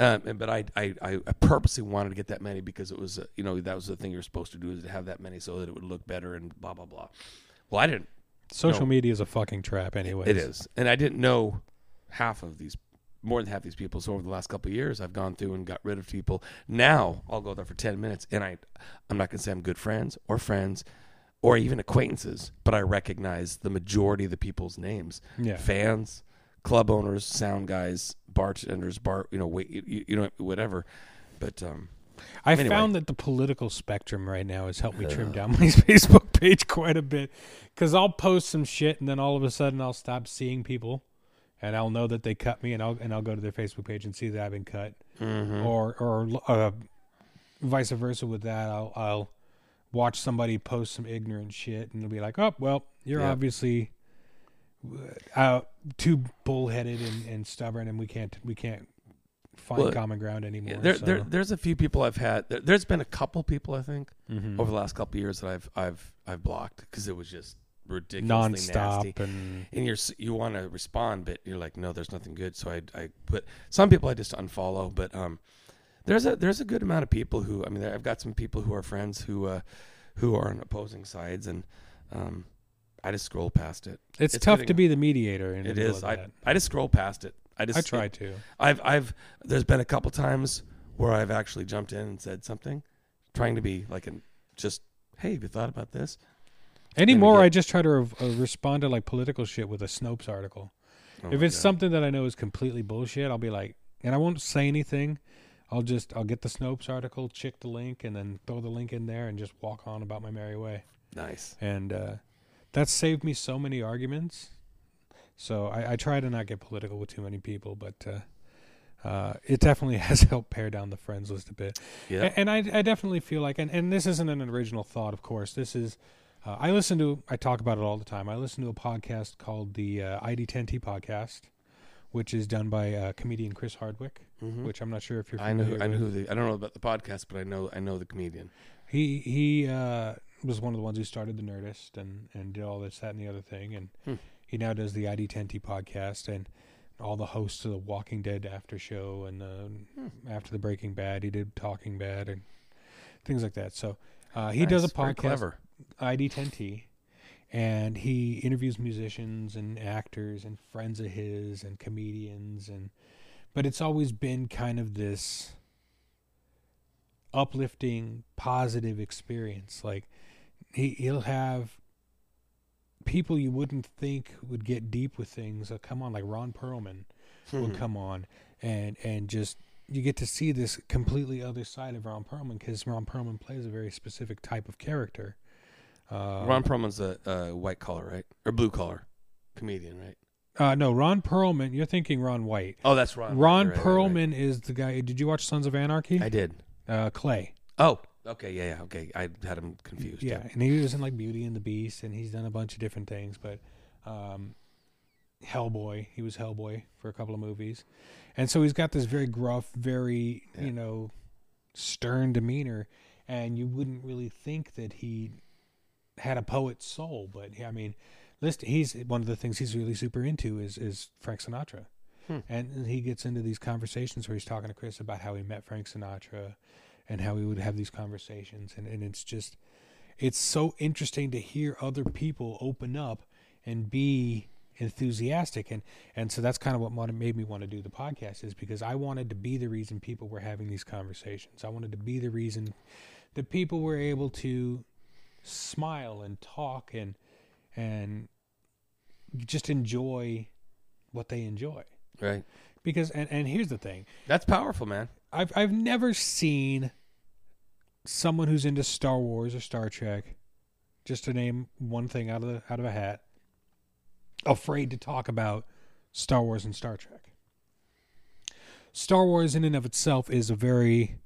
Um, and- but I, I, I purposely wanted to get that many because it was, uh, you know, that was the thing you're supposed to do is to have that many so that it would look better and blah blah blah. Well, I didn't. Social no. media is a fucking trap, anyway. It is, and I didn't know half of these, more than half these people. So over the last couple of years, I've gone through and got rid of people. Now I'll go there for ten minutes, and I, I'm not gonna say I'm good friends or friends, or even acquaintances, but I recognize the majority of the people's names, Yeah. fans, club owners, sound guys, bartenders, bar, you know, wait, you, you know, whatever. But um, I Anyway. found that the political spectrum right now has helped me trim down my Facebook page quite a bit because I'll post some shit and then all of a sudden I'll stop seeing people and I'll know that they cut me and I'll and I'll go to their Facebook page and see that I've been cut mhm. or or uh, vice versa with that I'll I'll watch somebody post some ignorant shit and it'll be like oh well you're Yeah. obviously uh, too bullheaded and, and stubborn and we can't we can't find Well, common ground anymore. Yeah, there, so. there, there's a few people I've had. There, there's been a couple people I think Mhm. over the last couple of years that I've I've I've blocked because it was just ridiculously nasty. nonstop and And you're s- you want to respond, but you're like, no, there's nothing good. So I I but some people I just unfollow. But um, there's a there's a good amount of people who I mean I've got some people who are friends who uh who are on opposing sides and um I just scroll past it. it's, tough getting- to be the mediator. In the It middle is. of I that. I just scroll past it. I just I try to. I've I've there's been a couple times where I've actually jumped in and said something, trying to be like an just hey, have you thought about this? Anymore, I just try to rev- uh, respond to like political shit with a Snopes article. Oh if it's God. something that I know is completely bullshit, I'll be like, and I won't say anything. I'll just I'll get the Snopes article, check the link, and then throw the link in there and just walk on about my merry way. nice, And uh, that's saved me so many arguments. So I, I try to not get political with too many people, but uh, uh, it definitely has helped pare down the friends list a bit. yeah, A- And I, I definitely feel like, and, and this isn't an original thought, of course. This is, uh, I listen to, I talk about it all the time. I listen to a podcast called the uh, ID10T podcast, which is done by uh, comedian Chris Hardwick, Mhm. which I'm not sure if you're I know familiar I know with. who the I don't know about the podcast, but I know I know the comedian. He he uh, was one of the ones who started the Nerdist and and did all this that and the other thing, and Hmm. he now does the ID10T podcast and all the hosts of the Walking Dead after show and uh, Hmm. after the Breaking Bad, he did Talking Bad and things like that. So uh, he does a podcast clever. ID10T, and he interviews musicians and actors and friends of his and comedians and but it's always been kind of this uplifting positive experience like he he'll have people you wouldn't think would get deep with things come on like Ron Perlman will Mhm. come on and and just you get to see this completely other side of Ron Perlman because Ron Perlman plays a very specific type of character. Uh, Ron Perlman's a, a white collar, right, or blue collar comedian, right? uh, no, Ron Perlman. You're thinking Ron White. Oh, that's Ron. Ron Right, right, right, right. Perlman is the guy. Did you watch Sons of Anarchy? I did. Uh, Clay. Oh, okay, yeah, yeah, okay. I had him confused. Yeah, and he was in like Beauty and the Beast, and he's done a bunch of different things. But um, Hellboy, he was Hellboy for a couple of movies, and so he's got this very gruff, very Yeah. you know stern demeanor, and you wouldn't really think that he had a poet's soul. But I mean, listen, he's one of the things he's really super into is is Frank Sinatra. Hmm. And he gets into these conversations where he's talking to Chris about how he met Frank Sinatra and how he would have these conversations and, and it's just it's so interesting to hear other people open up and be enthusiastic and and so that's kind of what made me want to do the podcast is because I wanted to be the reason people were having these conversations. I wanted to be the reason that people were able to smile and talk and and just enjoy what they enjoy. right. Because and and here's the thing. That's powerful, man. I've I've never seen someone who's into Star Wars or Star Trek, just to name one thing out of the out of a hat, afraid to talk about Star Wars and Star Trek. Star Wars in and of itself is a very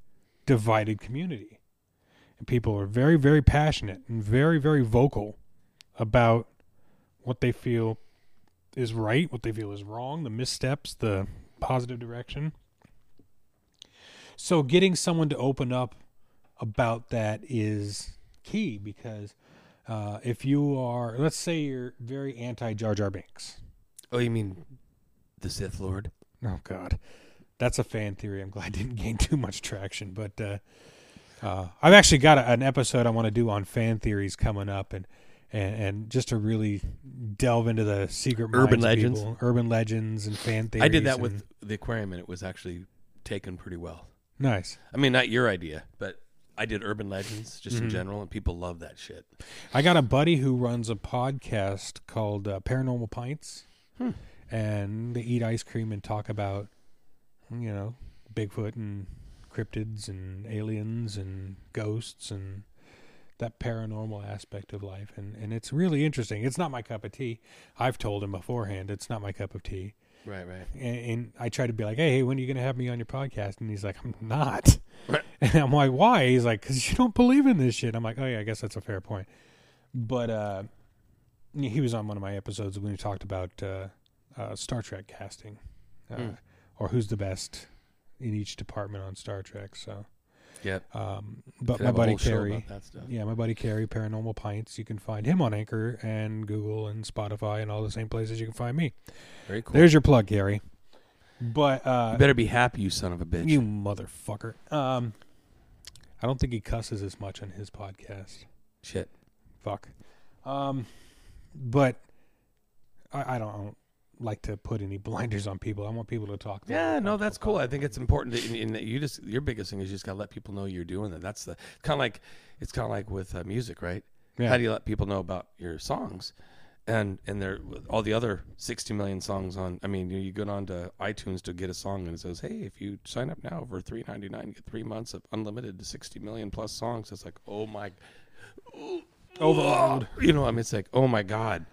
divided community. And people are very, very passionate and very, very vocal about what they feel is right, what they feel is wrong, the missteps, the positive direction. So getting someone to open up about that is key because uh, if you are, let's say you're very anti Jar Jar Binks. Oh, you mean the Sith Lord? Oh God, that's a fan theory. I'm glad it didn't gain too much traction, but uh, uh, I've actually got a, an episode I want to do on fan theories coming up, and and, and just to really delve into the secret Urban legends? people, urban legends, and fan theories. I did that and- with the aquarium, and it was actually taken pretty well. nice. I mean, not your idea, but I did urban legends just Mm-hmm. in general, and people love that shit. I got a buddy who runs a podcast called uh, Paranormal Pints, Hmm. and they eat ice cream and talk about, you know, Bigfoot and cryptids and aliens and ghosts and that paranormal aspect of life. And, and it's really interesting. It's not my cup of tea. I've told him beforehand it's not my cup of tea. Right, right. And, and I try to be like, hey, hey, when are you going to have me on your podcast? And he's like, I'm not. And I'm like, why? He's like, because you don't believe in this shit. I'm like, oh, yeah, I guess that's a fair point. But uh, he was on one of my episodes when we talked about uh, uh, Star Trek casting uh, Hmm. or who's the best in each department on Star Trek. So, Yep. um, but my buddy Carrie, about that stuff. yeah, my buddy Carrie, Paranormal Pints, you can find him on Anchor and Google and Spotify and all the same places you can find me. Very cool. There's your plug, Gary. But uh, you better be happy, you son of a bitch. you motherfucker. Um, I don't think he cusses as much on his podcast. Shit. Fuck. Um, but I, I don't, I don't like to put any blinders on people. I want people to talk. way Yeah, no, that's cool. I think it's important that, in, in that you just your biggest thing is you just gotta let people know you're doing that. That's the kind of like it's kind of like with uh, music, right? Yeah. How do you let people know about your songs? And and there all the other 60 million songs on. I mean, you, you go on to iTunes to get a song and it says, "Hey, if you sign up now for 3.99, you get three months of unlimited to 60 million plus songs." It's like, oh my, Overload. You know, I mean, it's like, oh my god.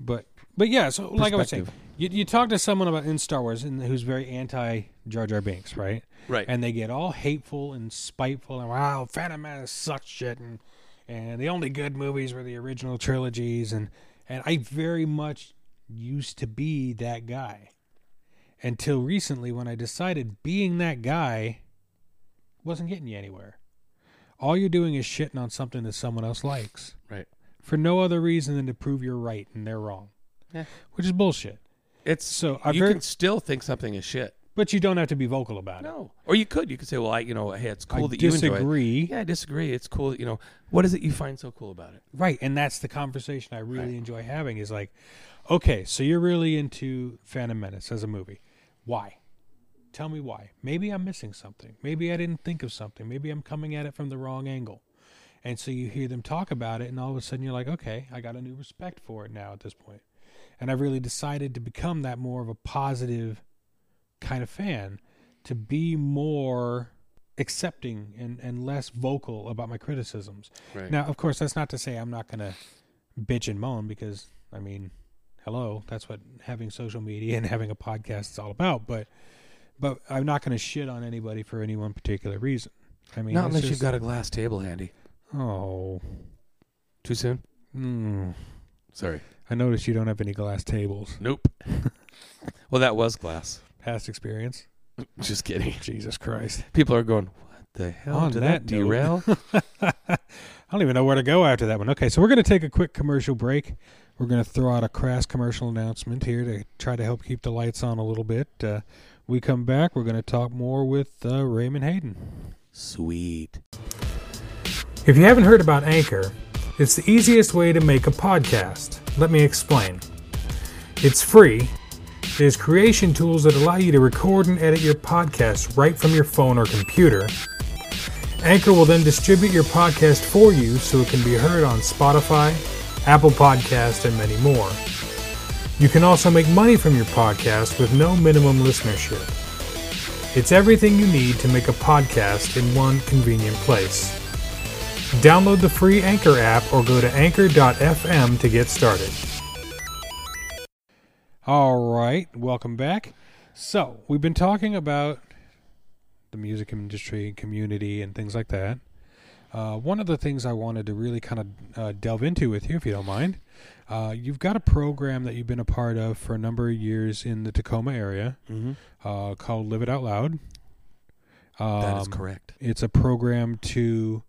But but yeah, so like I was saying, you, you talk to someone about in Star Wars and who's very anti Jar Jar Binks, right? Right. And they get all hateful and spiteful and wow, Phantom Menace sucks shit and and the only good movies were the original trilogies and and I very much used to be that guy until recently when I decided being that guy wasn't getting you anywhere. All you're doing is shitting on something that someone else likes right. for no other reason than to prove you're right and they're wrong. Yeah. Which is bullshit. It's So I've you heard- can still think something is shit. But you don't have to be vocal about it. No, or you could. You could say, "Well, I, you know, hey, it's cool I that you disagree. Yeah, I disagree. It's cool. You know, what is it you find so cool about it? Right, and that's the conversation I really Right. enjoy having is like, okay, so you're really into Phantom Menace as a movie. Why? Tell me why. Maybe I'm missing something. Maybe I didn't think of something. Maybe I'm coming at it from the wrong angle. And so you hear them talk about it, and all of a sudden you're like, okay, I got a new respect for it now at this point. And I've really decided to become that more of a positive kind of fan, to be more accepting and, and less vocal about my criticisms. Right. Now, of course, that's not to say I'm not going to bitch and moan because, I mean, hello, that's what having social media and having a podcast is all about. But, but I'm not going to shit on anybody for any one particular reason. I mean, Not unless you've got a glass table handy. Oh, Too soon. mm, Sorry. I noticed you don't have any glass tables. Nope. well, that was glass. Past experience. Just kidding. Jesus Christ. People are going. What the hell On did that that, derail? I don't even know where to go after that one. Okay, so we're going to take a quick commercial break. We're going to throw out a crass commercial announcement here to try to help keep the lights on a little bit. Uh, we come back, we're going to talk more with uh, Raymond Hayden. Sweet. If you haven't heard about Anchor, it's the easiest way to make a podcast. Let me explain. It's free. There's creation tools that allow you to record and edit your podcast right from your phone or computer. Anchor will then distribute your podcast for you so it can be heard on Spotify, Apple Podcast, and many more. You can also make money from your podcast with no minimum listenership. It's everything you need to make a podcast in one convenient place. Download the free Anchor app or go to anchor.fm to get started. All right, welcome back. So, we've been talking about the music industry, community, and things like that. Uh, one of the things I wanted to really kind of uh, delve into with you, if you don't mind, uh, you've got a program that you've been a part of for a number of years in the Tacoma area Mm-hmm. uh, called Live It Out Loud. Um, That is correct. It's a program to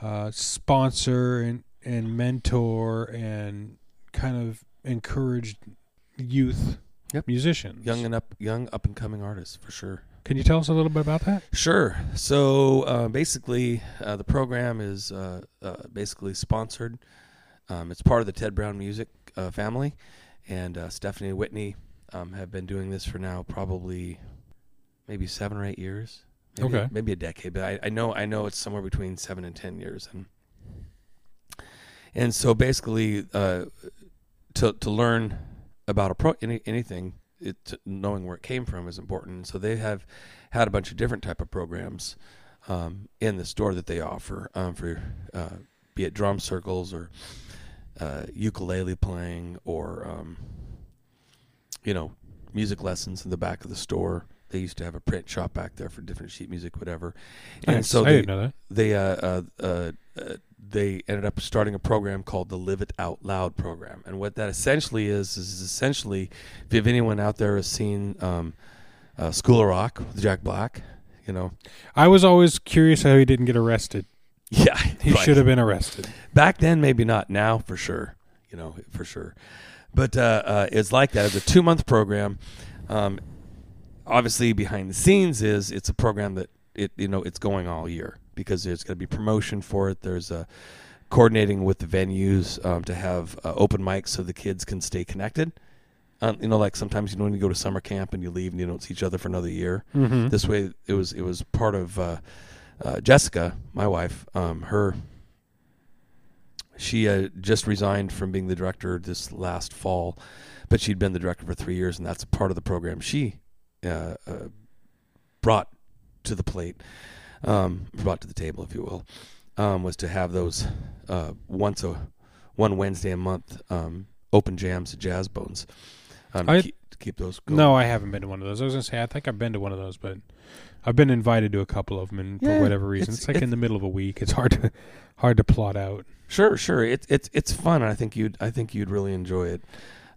uh, sponsor and, and mentor and kind of encourage youth Yep. musicians. Young and up, young up and coming artists for sure. Can you tell us a little bit about that? Sure. So uh, basically, uh, the program is uh, uh, basically sponsored. Um, it's part of the Ted Brown Music uh, family, and uh, Stephanie and Whitney um, have been doing this for now probably maybe seven or eight years. Maybe, Okay. maybe a decade, but I, I know I know it's somewhere between seven and ten years, and and so basically, uh, to to learn about a pro any, anything, it knowing where it came from is important. So they have had a bunch of different type of programs um, in the store that they offer um, for uh, be it drum circles or uh, ukulele playing or um, you know music lessons in the back of the store. They used to have a print shop back there for different sheet music, whatever. And Nice. so I they, didn't know that. they uh, uh, uh, uh, they ended up starting a program called the Live It Out Loud program, and what that essentially is is essentially if you have anyone out there has seen um, uh, School of Rock with Jack Black, you know, I was always curious how he didn't get arrested. yeah, He right. should have been arrested. back then maybe not. Now for sure. You know for sure. But uh, uh, it's like that. It's a two month program. Um, obviously behind the scenes is it's a program that it you know it's going all year because there's going to be promotion for it there's a coordinating with the venues um, to have uh, open mics so the kids can stay connected um, you know like sometimes you know when you go to summer camp and you leave and you don't see each other for another year Mm-hmm. this way it was it was part of uh, uh, Jessica, my wife. Um, her she uh, just resigned from being the director this last fall, but she'd been the director for three years, and that's a part of the program she uh, uh, brought to the plate, um, brought to the table, if you will, um, was to have those uh, once a one Wednesday a month um, open jams at Jazz Bones. Um, I- keep, to keep those going. No, I haven't been to one of those. I was gonna say I think I've been to one of those, but I've been invited to a couple of them, and Yeah, for whatever reason, it's- it's, like it's- in the middle of a week. It's hard to hard to plot out. Sure, sure. It's it's it's fun. I think you'd I think you'd really enjoy it.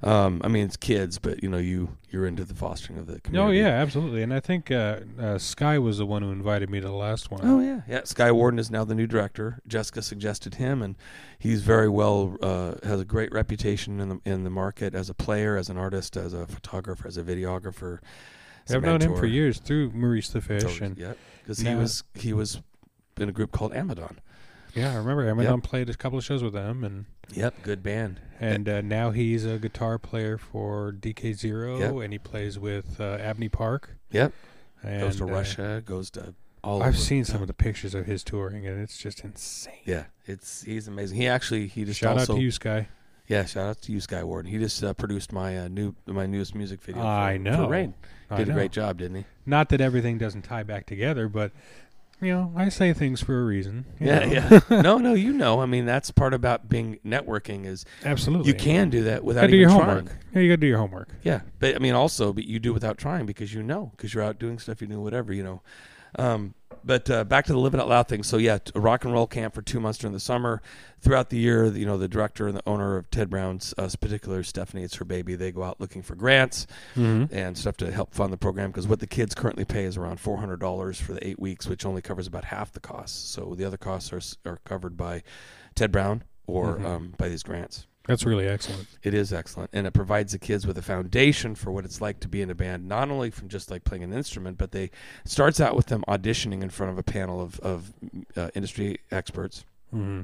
Um, I mean, it's kids, but you know, you you're into the fostering of the Oh community. yeah, absolutely. And I think uh, uh, Sky was the one who invited me to the last one. Oh yeah, yeah. Sky Warden is now the new director. Jessica suggested him, and he's very well uh, has a great reputation in the in the market as a player, as an artist, as a photographer, as a videographer. as a I've known him for years through Maurice the Fish, and yeah, because he was he was in a group called Amadon. Yeah, I remember Amazon played a couple of shows with them, and Yep, good band. and uh, now he's a guitar player for DK Zero, Yep. and he plays with uh, Abney Park. Yep, And, goes to uh, Russia, goes to all. I've seen some of the pictures of his touring, and it's just insane. Yeah, it's he's amazing. He actually he just Shout also out to you, Sky. yeah shout out to you, Sky Warden. He just uh, produced my uh, new my newest music video. I know. for Rain. Did a great job, didn't he? Not that everything doesn't tie back together, but you know, I say things for a reason. Yeah, know. yeah. no, no, you know. I mean, that's part about being networking is absolutely. you can do that without do even your trying. Yeah, you got to do your homework. Yeah, but I mean, also, but you do without trying because you know, because you're out doing stuff, you do whatever, you know. Um, but uh, back to the living out loud thing. So yeah, a rock and roll camp for two months during the summer. Throughout the year, you know, the director and the owner of Ted Brown's, uh, particular Stephanie, it's her baby. They go out looking for grants Mm-hmm. and stuff to help fund the program because what the kids currently pay is around four hundred dollars for the eight weeks, which only covers about half the costs. So the other costs are are covered by Ted Brown or Mhm. um, by these grants. That's really excellent. It is excellent, and it provides the kids with a foundation for what it's like to be in a band. Not only from just like playing an instrument, but they starts out with them auditioning in front of a panel of of uh, industry experts. Mm-hmm.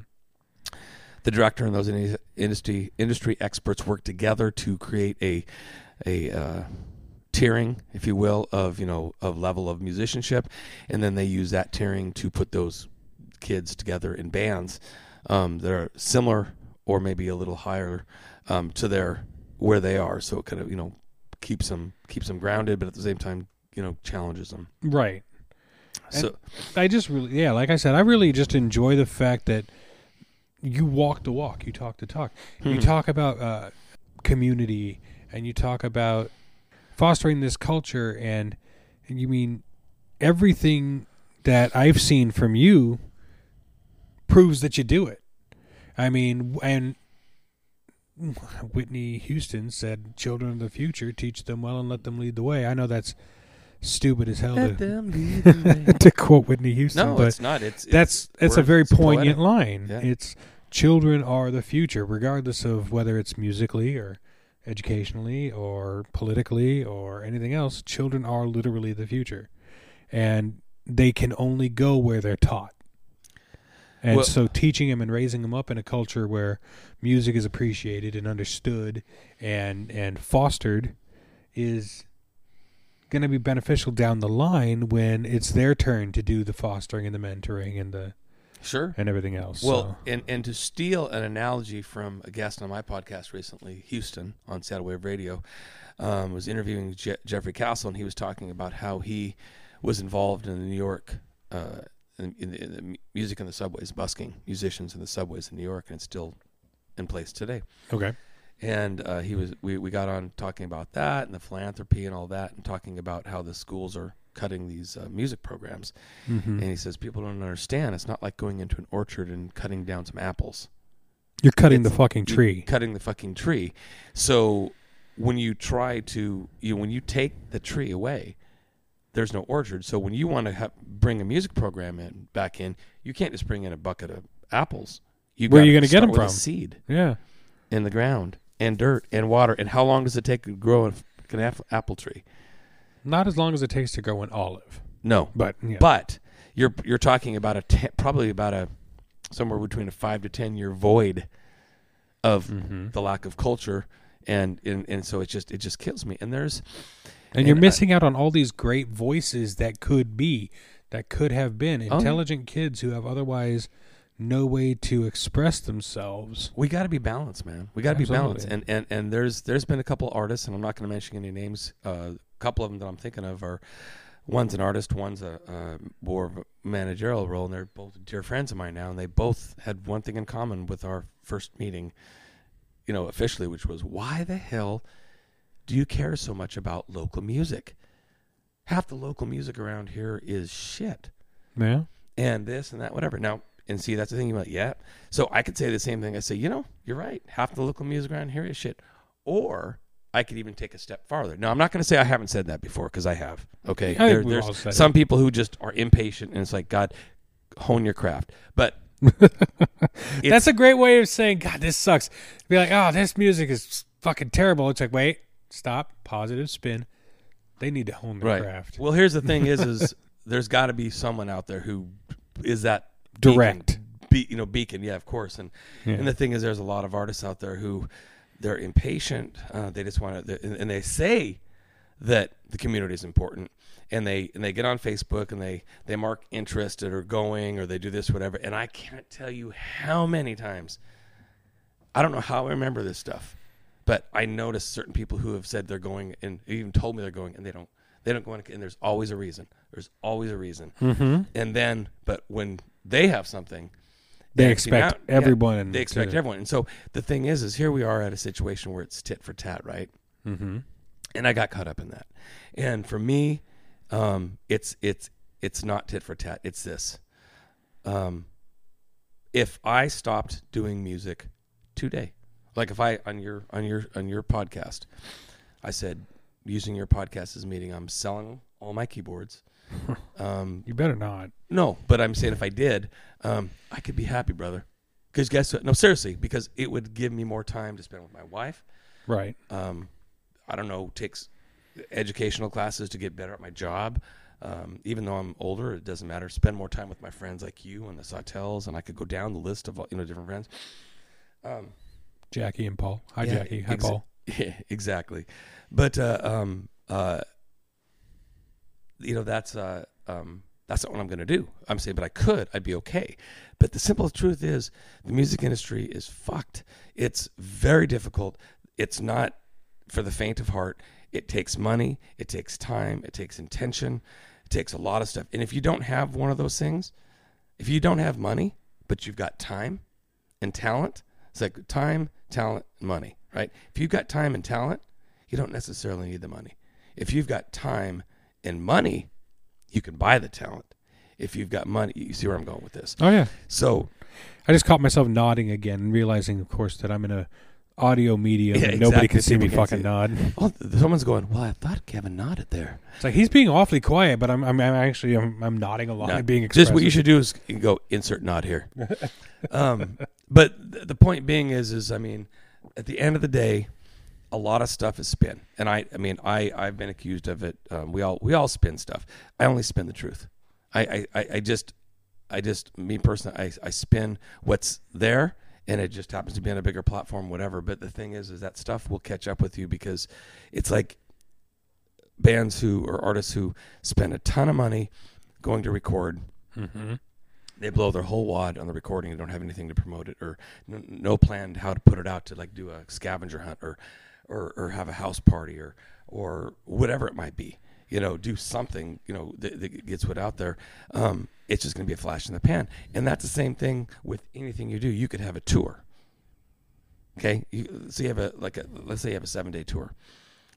The director and those in- industry industry experts work together to create a a uh, tiering, if you will, of you know of level of musicianship, and then they use that tiering to put those kids together in bands um, that are similar or maybe a little higher um, to their where they are. So it kind of you know keeps them keeps them grounded, but at the same time you know challenges them. Right. And- So I just really, yeah, like I said, I really just enjoy the fact that you walk the walk, you talk the talk, you Hmm. talk about uh, community, and you talk about fostering this culture, and, and you mean everything that I've seen from you proves that you do it. I mean, and Whitney Houston said, "Children of the future, teach them well and let them lead the way." I know that's stupid as hell Let to, them lead the way. to quote Whitney Houston, no, but it's not. It's, it's that's that's a very it's poignant poetic. line. Yeah. It's children are the future, regardless of whether it's musically or educationally or politically or anything else. Children are literally the future, and they can only go where they're taught. And Well- so, teaching them and raising them up in a culture where music is appreciated and understood and and fostered is going to be beneficial down the line when it's their turn to do the fostering and the mentoring and the Sure. and everything else. Well, and and to steal an analogy from a guest on my podcast recently, Houston on Saddle Wave Radio, um, was interviewing Je- Jeffrey Castle, and he was talking about how he was involved in the New York, uh, in, in, the, in the music in the subways, busking musicians in the subways in New York, and it's still in place today. okay, And uh, he was we, we got on talking about that and the philanthropy and all that, and talking about how the schools are cutting these uh, music programs. mm-hmm. And he says people don't understand. It's not like going into an orchard and cutting down some apples. you're cutting the fucking tree. cutting the fucking tree. So when you try to, you when you take the tree away, there's no orchard. So when you want to ha- bring a music program in back in, you can't just bring in a bucket of apples. You Where are you gonna get them from? seed Yeah, in the ground and dirt and water. And how long does it take to grow an an app- apple tree? not as long as it takes to grow an olive, No, but yeah. But you're you're talking about a ten, probably about a somewhere between a five to ten year void of Mhm. the lack of culture, and, and and so it just it just kills me. And there's and you're and I- missing out on all these great voices that could be, that could have been Oh, intelligent kids who have otherwise no way to express themselves. we got to be balanced, man. We got to be balanced. And and and there's there's been a couple artists, and I'm not going to mention any names. Uh, a couple of them that I'm thinking of are one's an artist, one's a, uh more of a managerial role, and they're both dear friends of mine now. And they both had one thing in common with our first meeting, you know, officially, which was why the hell do you care so much about local music? Half the local music around here is shit Yeah, and this and that, whatever. Now, and see, that's the thing. You're like, yeah. So I could say the same thing. I say, you know, you're right. Half the local music around here is shit. Or I could even take a step farther. Now, I'm not going to say I haven't said that before because I have. Okay, I There- there's said it. some people who just are impatient, and it's like, God, hone your craft. But that's a great way of saying, God, this sucks. Be like, oh, this music is fucking terrible. It's like, wait, stop, positive spin. They need to hone their right. craft. Well, here's the thing: is is there's got to be someone out there who is that Direct. beacon, be, you know, beacon. Yeah, of course. And Yeah. And the thing is, there's a lot of artists out there who they're impatient. Uh, they just want to, and, and they say that the community is important, and they and they get on Facebook and they they mark interested or going or they do this whatever. And I can't tell you how many times. I don't know how I remember this stuff, but I noticed certain people who have said they're going and even told me they're going, and they don't. They don't go in, and there's always a reason. There's always a reason. mm-hmm. And then, but when they have something, They expect see, now- yeah, everyone they expect to- everyone. And so the thing is, is here we are at a situation where it's tit for tat, right? Mm-hmm. And I got caught up in that. And for me, um, it's it's it's not tit for tat. It's this. Um, if I stopped doing music today, like if I on your on your on your podcast, I said using your podcast as a meeting, I'm selling all my keyboards. Um, You better not. no, but I'm saying if I did, um, I could be happy, brother. Because guess what? No, seriously, because it would give me more time to spend with my wife. Right. Um, I don't know, takes educational classes to get better at my job. Um, even though I'm older, it doesn't matter. Spend more time with my friends like you and the Sautels, and I could go down the list of you know different friends. Um, Jackie and Paul. Hi, Yeah, Jackie. Hi, exa- Paul. yeah, exactly. But uh, um, uh, you know, that's uh, um, that's not what I'm going to do. I'm saying, but I could. I'd be okay. But the simple truth is, the music industry is fucked. It's very difficult. It's not for the faint of heart. it takes money, it takes time, it takes intention, it takes a lot of stuff. And if you don't have one of those things, if you don't have money, but you've got time and talent, it's like time, talent, money, right? If you've got time and talent, you don't necessarily need the money. If you've got time and money, you can buy the talent. If you've got money, you see where I'm going with this. Oh yeah. So I just caught myself nodding again, and realizing, of course, that I'm in a audio medium Yeah, and nobody exactly. can see me People can't fucking see nod. oh, someone's going, well, I thought Kevin nodded there. It's like he's being awfully quiet, but I'm I'm, I'm actually I'm, I'm nodding a lot No, and being expressive. Just what you should do is go insert nod here. um, but the point being is, is I mean, at the end of the day, a lot of stuff is spin, and I, I mean, I, I've been accused of it. Um, we all, we all spin stuff. I only spin the truth. I, I, I, just, I just, me personally, I, I spin what's there, and it just happens to be on a bigger platform, whatever. But the thing is, is that stuff will catch up with you because it's like bands who or artists who spend a ton of money going to record hmm they blow their whole wad on the recording and don't have anything to promote it or no, no plan how to put it out to like do a scavenger hunt or or, or have a house party or or whatever it might be. You know do something you know that, that gets put out there. Um, it's just going to be a flash in the pan. And that's the same thing with anything you do. You could have a tour. Okay? You, so you have a like a let's say you have a seven day tour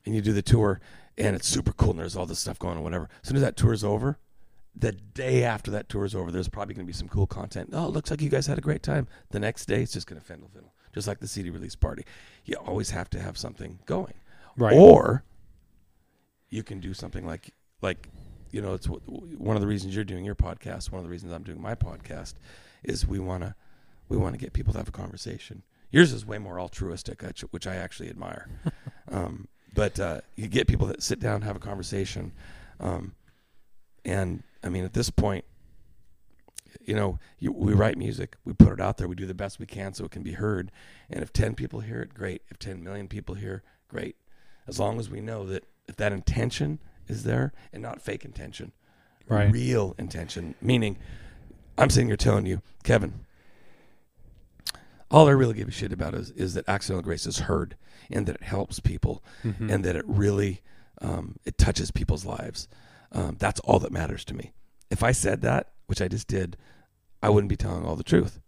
and you do the tour and it's super cool and there's all this stuff going on whatever. As soon as that tour's over the day after that tour is over, there's probably going to be some cool content. Oh, it looks like you guys had a great time. The next day, it's just going to fiddle fiddle, just like the CD release party. You always have to have something going, Right. or you can do something like like you know, it's w- one of the reasons you're doing your podcast. One of the reasons I'm doing my podcast is we want to we want to get people to have a conversation. Yours is way more altruistic, which- which I actually admire. um, but uh, you get people that sit down, have a conversation, um, and I mean, at this point, you know, you, we write music, we put it out there, we do the best we can so it can be heard. And if 10 people hear it, great. If 10 million people hear, great. As long as we know that if that intention is there and not fake intention, Right. real intention, meaning I'm sitting here telling you, Kevin, all I really give a shit about is, is that accidental grace is heard and that it helps people Mhm. and that it really um, it touches people's lives. Um, that's all that matters to me. If I said that, which I just did, I wouldn't be telling all the truth.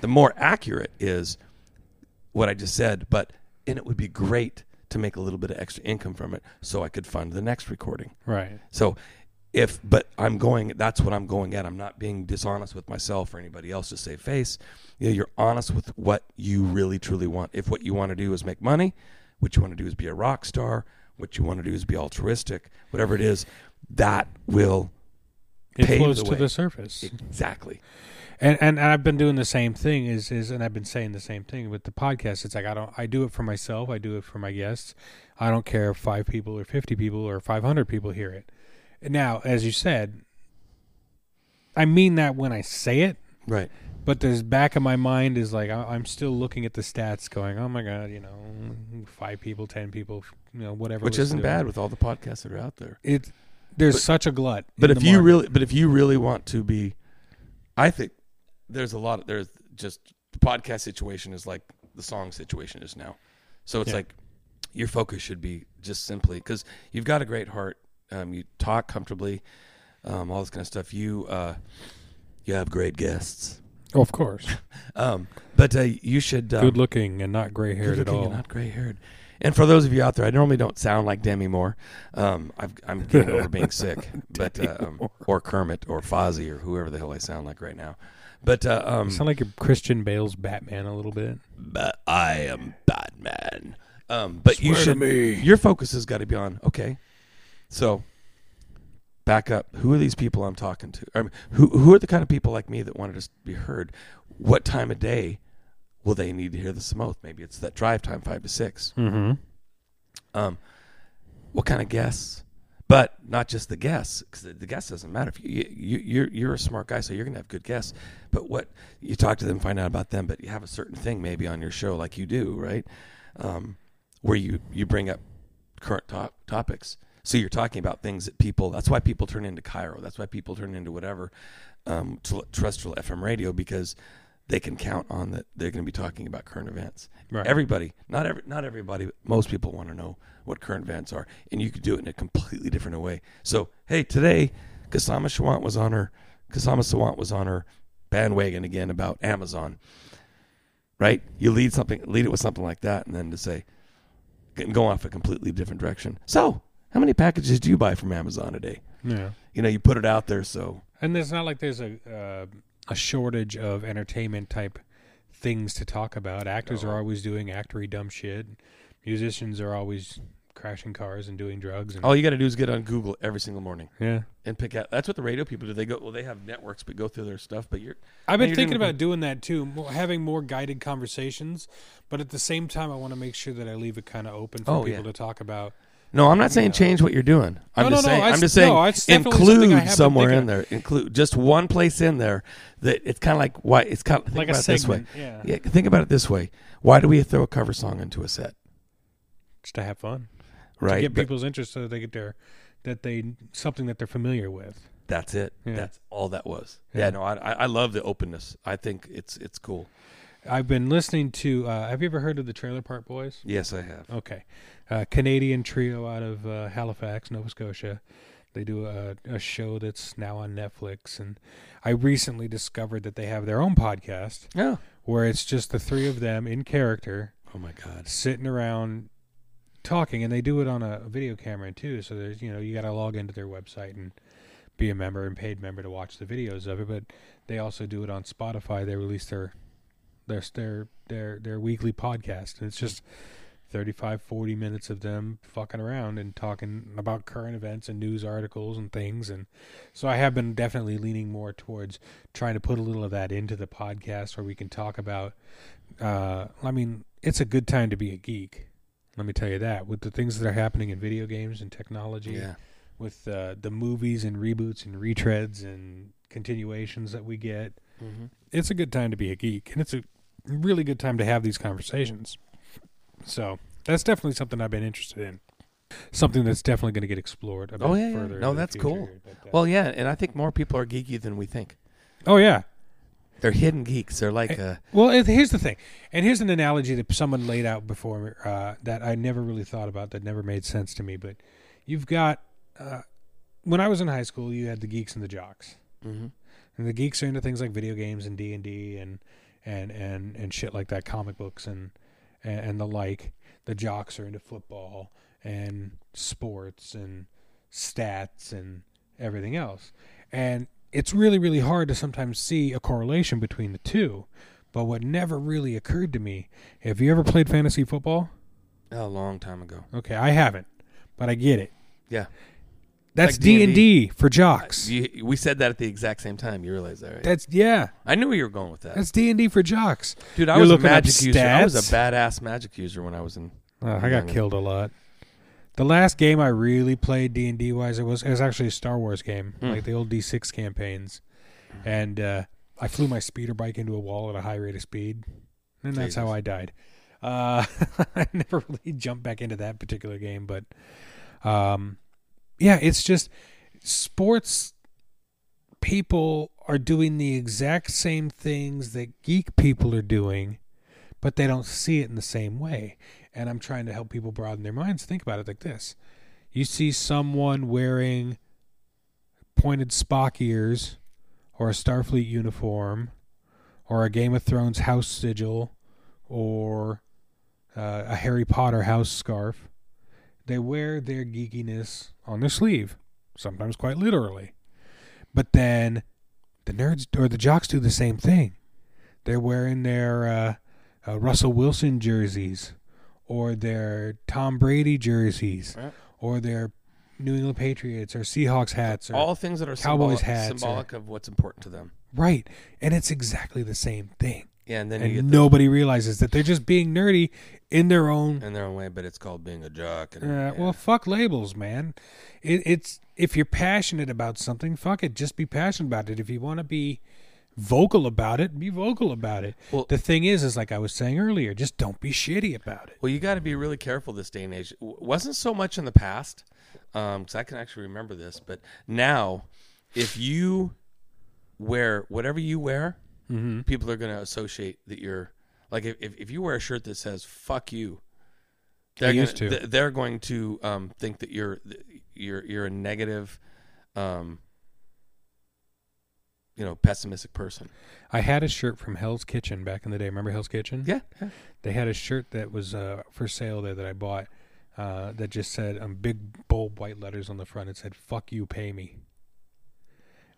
The more accurate is what I just said, but and it would be great to make a little bit of extra income from it, so I could fund the next recording. right. So if but I'm going that's what I'm going at. I'm not being dishonest with myself or anybody else to save face. You know, you're honest with what you really truly want. If what you want to do is make money, what you want to do is be a rock star, what you want to do is be altruistic, whatever it is, that will It pave flows the to way. the surface. exactly. And, and and I've been doing the same thing is is and I've been saying the same thing with the podcast. It's like I don't I do it for myself. I do it for my guests. I don't care if five people or fifty people or five hundred people hear it. Now, as you said, I mean that when I say it, Right. but there's back of my mind is like I, I'm still looking at the stats, going, oh my god, you know, five people, ten people, you know, whatever. Which isn't bad with all the podcasts that are out there. It there's But- such a glut. But if you market. really, but if you really want to be, I think there's a lot. Of, there's just the podcast situation is like the song situation is now. So it's Yeah. like your focus should be just simply because you've got a great heart. Um, you talk comfortably, um, all this kind of stuff. You uh, you have great guests. oh, of course, Um, but uh, you should um, good looking and not gray haired good at looking all. and not gray haired. And for those of you out there, I normally don't sound like Demi Moore. Um, I've, I'm getting over being sick, but uh, um, or Kermit or Fozzie or whoever the hell I sound like right now. But uh, um, You sound like a Christian Bale's Batman a little bit. but I am Batman. Um, but you Swear to should. me. Your focus has got to be on okay. So back up. Who are these people I'm talking to? I mean, who who are the kind of people like me that want to just be heard? What time of day will they need to hear the most? Maybe it's that drive time, five to six. Mm-hmm. Um, what kind of guests? But not just the guests, because the, the guest doesn't matter. If you, you you're you're a smart guy, so you're gonna have good guests. But what you talk to them, find out about them, but you have a certain thing maybe on your show, like you do, right? Um, where you you bring up current to- topics. So you're talking about things that people. That's why people turn into KIRO. That's why people turn into whatever um, terrestrial FM radio because they can count on that they're going to be talking about current events. Right. Everybody, not every, not everybody, but most people want to know what current events are, and you could do it in a completely different way. So, hey, today, Kasama Shawant was on her, Kasama Sawant was on her bandwagon again about Amazon. Right? You lead something, lead it with something like that, and then to say, go off a completely different direction. So, how many packages do you buy from Amazon a day? Yeah. You know, you put it out there, so And it's not like there's a uh, a shortage of entertainment type things to talk about. Actors No. are oh. always doing actory dumb shit. Musicians are always crashing cars and doing drugs. And all you got to do is get on Google every single morning yeah, and pick out. That's what the radio people do. They go, well, they have networks, but go through their stuff. But you're, I've been you're thinking doing- about doing that too, more, having more guided conversations. But at the same time, I want to make sure that I leave it kind of open for Oh, people yeah. to talk about. No, I'm not saying Yeah. change what you're doing. I'm No, just no, no, saying. I I'm just saying. no, it's definitely something I have include somewhere in there. Include just one place in there that it's kind of like why it's kind of think like about it this way. yeah, Yeah, think about it this way. Why do we throw a cover song into a set? just to have fun, Right. to get But people's interest, so that they get their that they something that they're familiar with. that's it. Yeah. That's all that was. Yeah. Yeah. no, I I I love the openness. I think it's it's cool. I've been listening to. Uh, have you ever heard of the Trailer Park Boys? Yes, I have. Okay, uh, Canadian trio out of uh, Halifax, Nova Scotia. They do a, a show that's now on Netflix, and I recently discovered that they have their own podcast Yeah. where it's just the three of them in character Oh my God. sitting around talking, and they do it on a video camera too. So there's you know you got to log into their website and be a member and paid member to watch the videos of it. But they also do it on Spotify. They release their their their their their weekly podcast, and it's just 35 40 minutes of them fucking around and talking about current events and news articles and things. And so i have been definitely leaning more towards trying to put a little of that into the podcast where we can talk about uh i mean it's a good time to be a geek. Let me tell you that. With the things that are happening in video games and technology Yeah. with uh, the movies and reboots and retreads and continuations that we get Mm-hmm. it's a good time to be a geek. And it's a really good time to have these conversations so that's definitely something i've been interested in something that's definitely going to get explored a bit Oh, yeah, yeah. No, that's cool. but, uh, Well, yeah, and I think more people are geeky than we think. oh yeah They're hidden geeks. They're like, uh, well here's the thing and here's an analogy that someone laid out before uh, that i never really thought about that never made sense to me but you've got uh, when i was in high school you had the geeks and the jocks hmm and the geeks are into things like video games and D and D and and and and shit like that, comic books and, and and the like. The jocks are into football and sports and stats and everything else. And it's really really hard to sometimes see a correlation between the two. But what never really occurred to me, have you ever played fantasy football? a long time ago. Okay, I haven't, but I get it. Yeah. That's Like D and D&D. For jocks. You, we said that at the exact same time. You realize that, right? That's yeah. I knew where you were going with that. That's D and D for jocks. Dude, I you're was a magic user. I was a badass magic user when I was in. Uh, I got killed a lot. The last game I really played D and D wise, it was it was actually a Star Wars game, Hmm. like the old D six campaigns, and uh, I flew my speeder bike into a wall at a high rate of speed, and that's how I died. Uh, I never really jumped back into that particular game, but um, yeah, it's just sports people are doing the exact same things that geek people are doing, but they don't see it in the same way. And I'm trying to help people broaden their minds. Think about it like this you see someone wearing pointed Spock ears, or a Starfleet uniform, or a Game of Thrones house sigil, or uh, a Harry Potter house scarf. They wear their geekiness on their sleeve, sometimes quite literally. But then the nerds or the jocks do the same thing. They're wearing their uh, uh, Russell Wilson jerseys, or their Tom Brady jerseys, Right. or their New England Patriots or Seahawks hats. Or, All things that are Cowboys symbolic, hats or- symbolic of what's important to them. right, and it's exactly the same thing. Yeah, and then you And get the, nobody realizes that they're just being nerdy in their own in their own way, but it's called being a jock. And, Uh, yeah. Well, fuck labels, man. It, it's if you're passionate about something, fuck it. Just be passionate about it. If you want to be vocal about it, be vocal about it. Well- the thing is, is like I was saying earlier, just don't be shitty about it. Well, you got to be really careful this day and age. W- wasn't so much in the past, because I can actually remember this. But now, if you wear whatever you wear, Mm-hmm. people are going to associate that you're like if, if, you wear a shirt that says "fuck you," they're gonna, to. th- They're going to um, think that you're you're you're a negative, um, you know, pessimistic person. I had a shirt from Hell's Kitchen back in the day. Remember Hell's Kitchen? Yeah, They had a shirt that was uh, for sale there that I bought uh, that just said um, big bold white letters on the front. It said "Fuck you, pay me."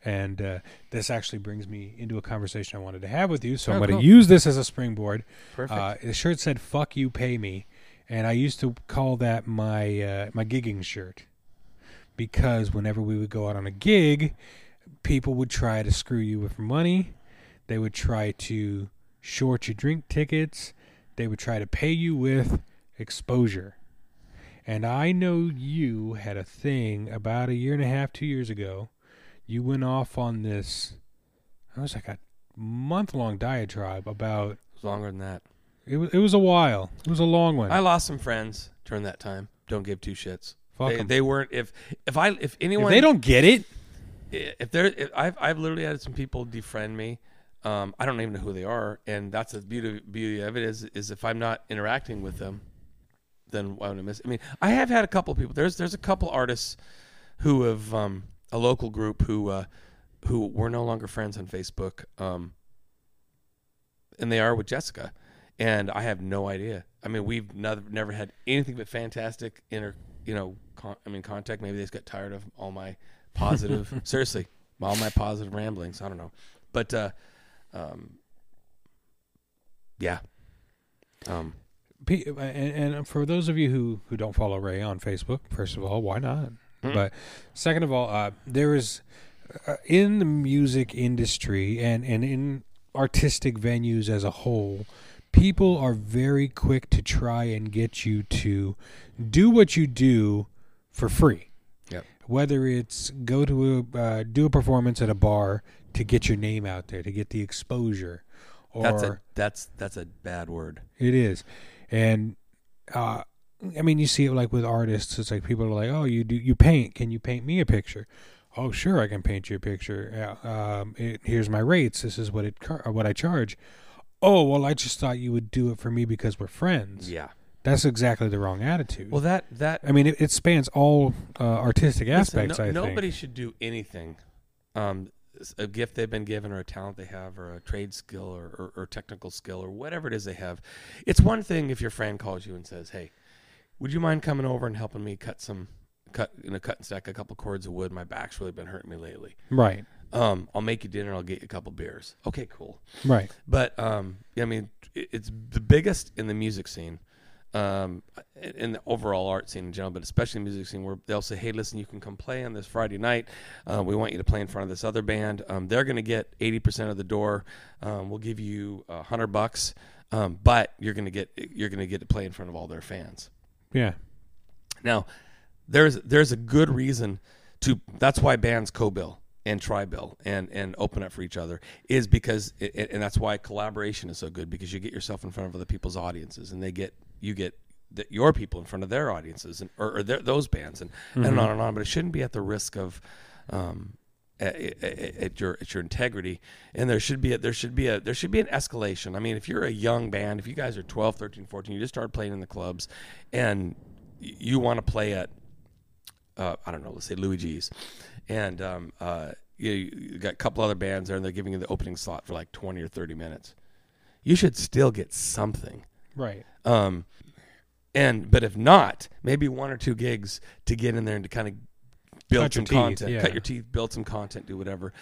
And uh, this actually brings me into a conversation I wanted to have with you. So I'm Oh, going to cool. use this as a springboard. perfect. Uh, the shirt said "Fuck you, pay me," and I used to call that my uh, my gigging shirt because whenever we would go out on a gig, people would try to screw you with money. They would try to short your drink tickets. They would try to pay you with exposure. And I know you had a thing about a year and a half, two years ago. You went off on this. It was like a month long diatribe about It's longer than that. it was it was a while. It was a long one. I lost some friends during that time. Don't give two shits. Fuck They, 'em. they weren't. If if I if if anyone they don't get it, if they're if I've I've literally had some people defriend me. Um, I don't even know who they are, and that's the beauty beauty of it is is if I'm not interacting with them, then why would I miss? I mean, I have had a couple people. There's there's a couple artists who have um, a local group who uh, who were no longer friends on Facebook, um, and they are with Jessica, and I have no idea. I mean, we've never never had anything but fantastic inter you know con- I mean contact. Maybe they just got tired of all my positive seriously all my positive ramblings. I don't know, but uh, um, yeah. Um, and, and for those of you who, who don't follow Ray on Facebook, first of all, why not? Mm. But second of all, uh, there is uh, in the music industry and, and in artistic venues as a whole, people are very quick to try and get you to do what you do for free. Yep. Whether it's go to a uh, do a performance at a bar to get your name out there, to get the exposure, or that's a that's that's a bad word. it is, and uh, I mean, you see it like with artists. It's like people are like, "Oh, you do you paint? Can you paint me a picture?" Oh, sure, I can paint you a picture. Yeah, um, it, here's my rates. This is what it car- what I charge. Oh, well, I just thought you would do it for me because we're friends. Yeah. That's exactly the wrong attitude. Well, that that I mean, it, it spans all uh, artistic aspects. no- I nobody think. should do anything. Um, a gift they've been given, or a talent they have, or a trade skill, or, or, or technical skill, or whatever it is they have. It's one thing if your friend calls you and says, "Hey, would you mind coming over and helping me cut some cut you know cut and stack a couple cords of wood? My back's really been hurting me lately. Right. Um, I'll make you dinner. I'll get you a couple beers. Okay, cool. Right. But um, I mean, it- it's the biggest in the music scene, um, in the overall art scene in general, but especially the music scene, where they'll say, "Hey, listen, you can come play on this Friday night. Uh, we want you to play in front of this other band. Um, they're going to get eighty percent of the door. Um, we'll give you a hundred bucks, um, but you're going to get you're going to get to play in front of all their fans." Yeah. Now, there's there's a good reason to. That's why bands co-bill and tri-bill and and open up for each other is because it, and that's why collaboration is so good because you get yourself in front of other people's audiences and they get you get the, your people in front of their audiences and or, or their, those bands and and on and on. But it shouldn't be at the risk of. Um, at, at- your at your integrity and there should be a, there should be a there should be an escalation i mean if you're a young band if you guys are 12 13 14 you just started playing in the clubs and you want to play at uh, I don't know, let's say Louie G's, and um, uh, you, you got a couple other bands there, and they're giving you the opening slot for like twenty or thirty minutes. You should still get something. Right. Um, and but if not, maybe one or two gigs to get in there and to kind of build Cut some teeth, content, yeah. cut your teeth, build some content, do whatever.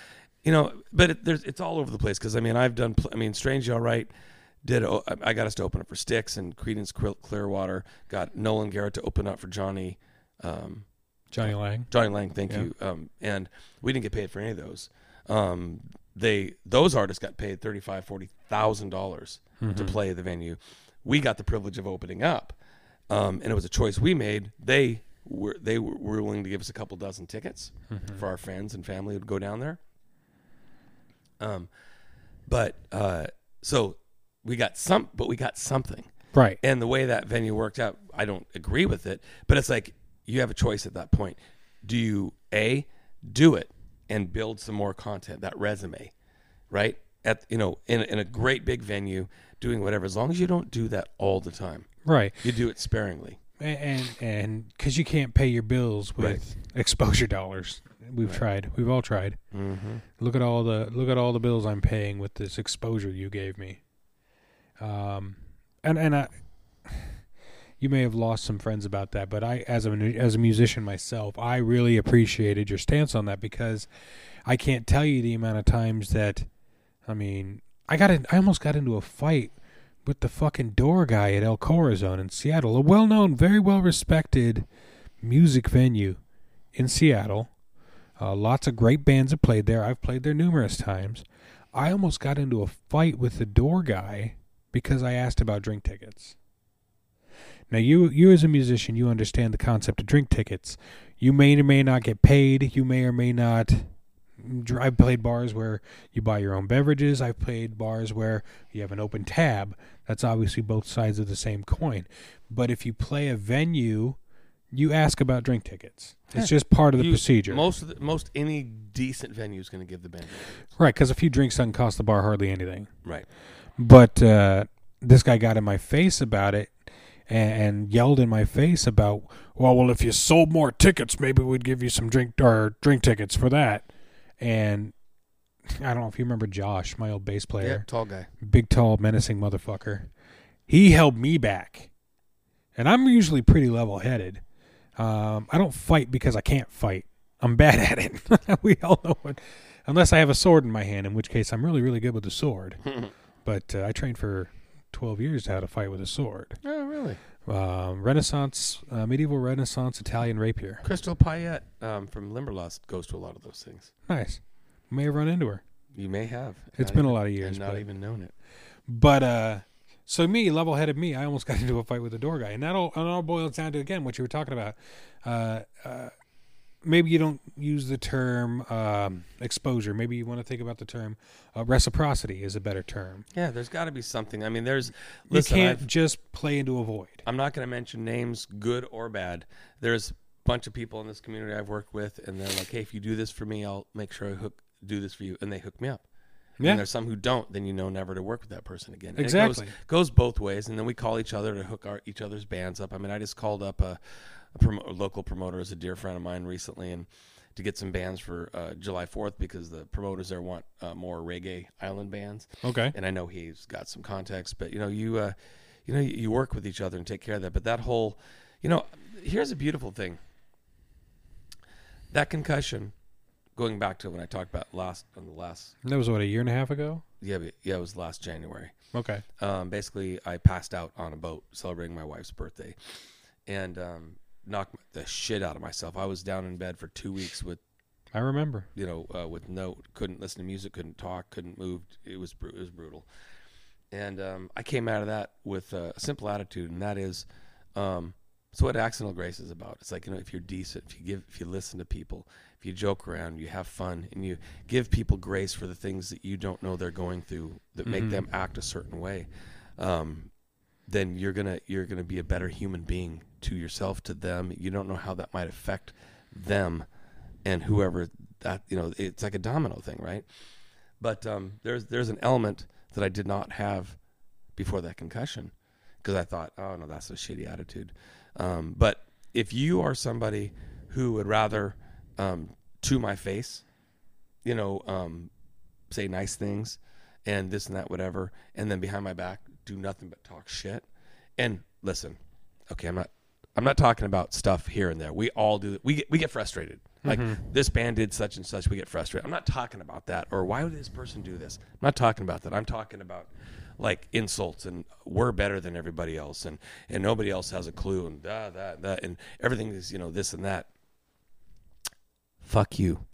You know, but it, there's it's all over the place because I mean I've done pl- I mean Strange All Right did o- I got us to open up for Styx and Creedence Clearwater got Nolan Garrett to open up for Jonny um, Jonny Lang. Jonny Lang, thank Yeah. you. Um, and we didn't get paid for any of those. Um, they those artists got paid thirty five, forty thousand dollars to play the venue. We got the privilege of opening up, um, and it was a choice we made. They were they were willing to give us a couple dozen tickets for our friends and family who would go down there. Um, but uh, so we got some, but we got something. Right. And the way that venue worked out, I don't agree with it. But it's like you have a choice at that point. Do you a do it and build some more content, that resume, right? at you know in in a great big venue doing whatever. As long as you don't do that all the time, Right. you do it sparingly. And and because you can't pay your bills with Right. exposure dollars we've Right. tried we've all tried Mm-hmm. look at all the look at all the bills i'm paying with this exposure you gave me um and and i you may have lost some friends about that but i as a as a musician myself i really appreciated your stance on that because i can't tell you the amount of times that i mean i got in, i almost got into a fight with the fucking door guy at El Corazon in Seattle, a well known, very well respected music venue in Seattle. Uh, lots of great bands have played there. I've played there numerous times. I almost got into a fight with the door guy because I asked about drink tickets. Now, you, you as a musician, you understand the concept of drink tickets. You may or may not get paid. You may or may not. I've played bars where you buy your own beverages. I've played bars where you have an open tab. That's obviously both sides of the same coin. But if you play a venue, you ask about drink tickets. It's just part of the You- procedure. Most of the, most any decent venue is going to give the band. Right, because a few drinks doesn't cost the bar hardly anything. Right. But uh, this guy got in my face about it and, and yelled in my face about, well, well, if you sold more tickets, maybe we'd give you some drink or drink tickets for that. And I don't know if you remember Josh, my old bass player, Yeah. Tall guy. big, tall, menacing motherfucker. He held me back, and I'm usually pretty level-headed. Um, I don't fight because I can't fight. I'm bad at it. we all know it. Unless I have a sword in my hand, in which case I'm really, really good with the sword. But uh, I trained for 12 years to how to fight with a sword. oh, really? Um, Renaissance, uh, medieval Renaissance Italian rapier. Crystal Payette um, from Limberlost goes to a lot of those things. Nice. May have run into her. You may have. It's Not been a lot of years, not but- even known it. But uh, so me, level-headed me, I almost got into a fight with the door guy, and that all and all boils down to again what you were talking about. Uh, uh, maybe you don't use the term um, exposure. Maybe you want to think about the term uh, reciprocity is a better term. Yeah, there's got to be something. I mean, there's. You can't I've- just play into a void. I'm not going to mention names, good or bad. There's a bunch of people in this community I've worked with, and they're like, "Hey, if you do this for me, I'll make sure I hook do this for you," and they hook me up. Yeah. And there's some who don't, then you know never to work with that person again. And Exactly. It goes, goes both ways, and then we call each other to hook our each other's bands up. I mean, I just called up a, a, promo, a local promoter, is a dear friend of mine recently, and to get some bands for uh, July 4th because the promoters there want uh, more reggae island bands Okay. and I know he's got some context, but you know, you uh, you know, you work with each other and take care of that. But that whole, you know, here's a beautiful thing. That concussion, going back to when I talked about last on the last, That was what a year and a half ago. yeah, but- yeah, it was last January. Okay. Um, basically, I passed out on a boat celebrating my wife's birthday, and um, knocked the shit out of myself. I was down in bed for two weeks with I remember. you know, uh, with no, couldn't listen to music, couldn't talk, couldn't move. It was it was brutal. And um, I came out of that with a simple attitude, and that is, um, so what accidental grace is about. It's like you know, if you're decent, if you give, if you listen to people, if you joke around, you have fun, and you give people grace for the things that you don't know they're going through that make Mhm. them act a certain way. Um, then you're gonna you're gonna be a better human being to yourself, to them. You don't know how that might affect them and whoever that you know it's like a domino thing right but um, there's there's an element that i did not have before that concussion because i thought oh no that's a shitty attitude um, but if you are somebody who would rather um, to my face you know um, say nice things and this and that whatever and then behind my back do nothing but talk shit. And listen okay i'm not i'm not talking about stuff here and there. We all do we get, we get frustrated. Like mm-hmm. this band did such and such we get frustrated. I'm not talking about that. Or why would this person do this? I'm not talking about that. I'm talking about like insults and we're better than everybody else and and nobody else has a clue and that that that and everything is you know this and that. Fuck you.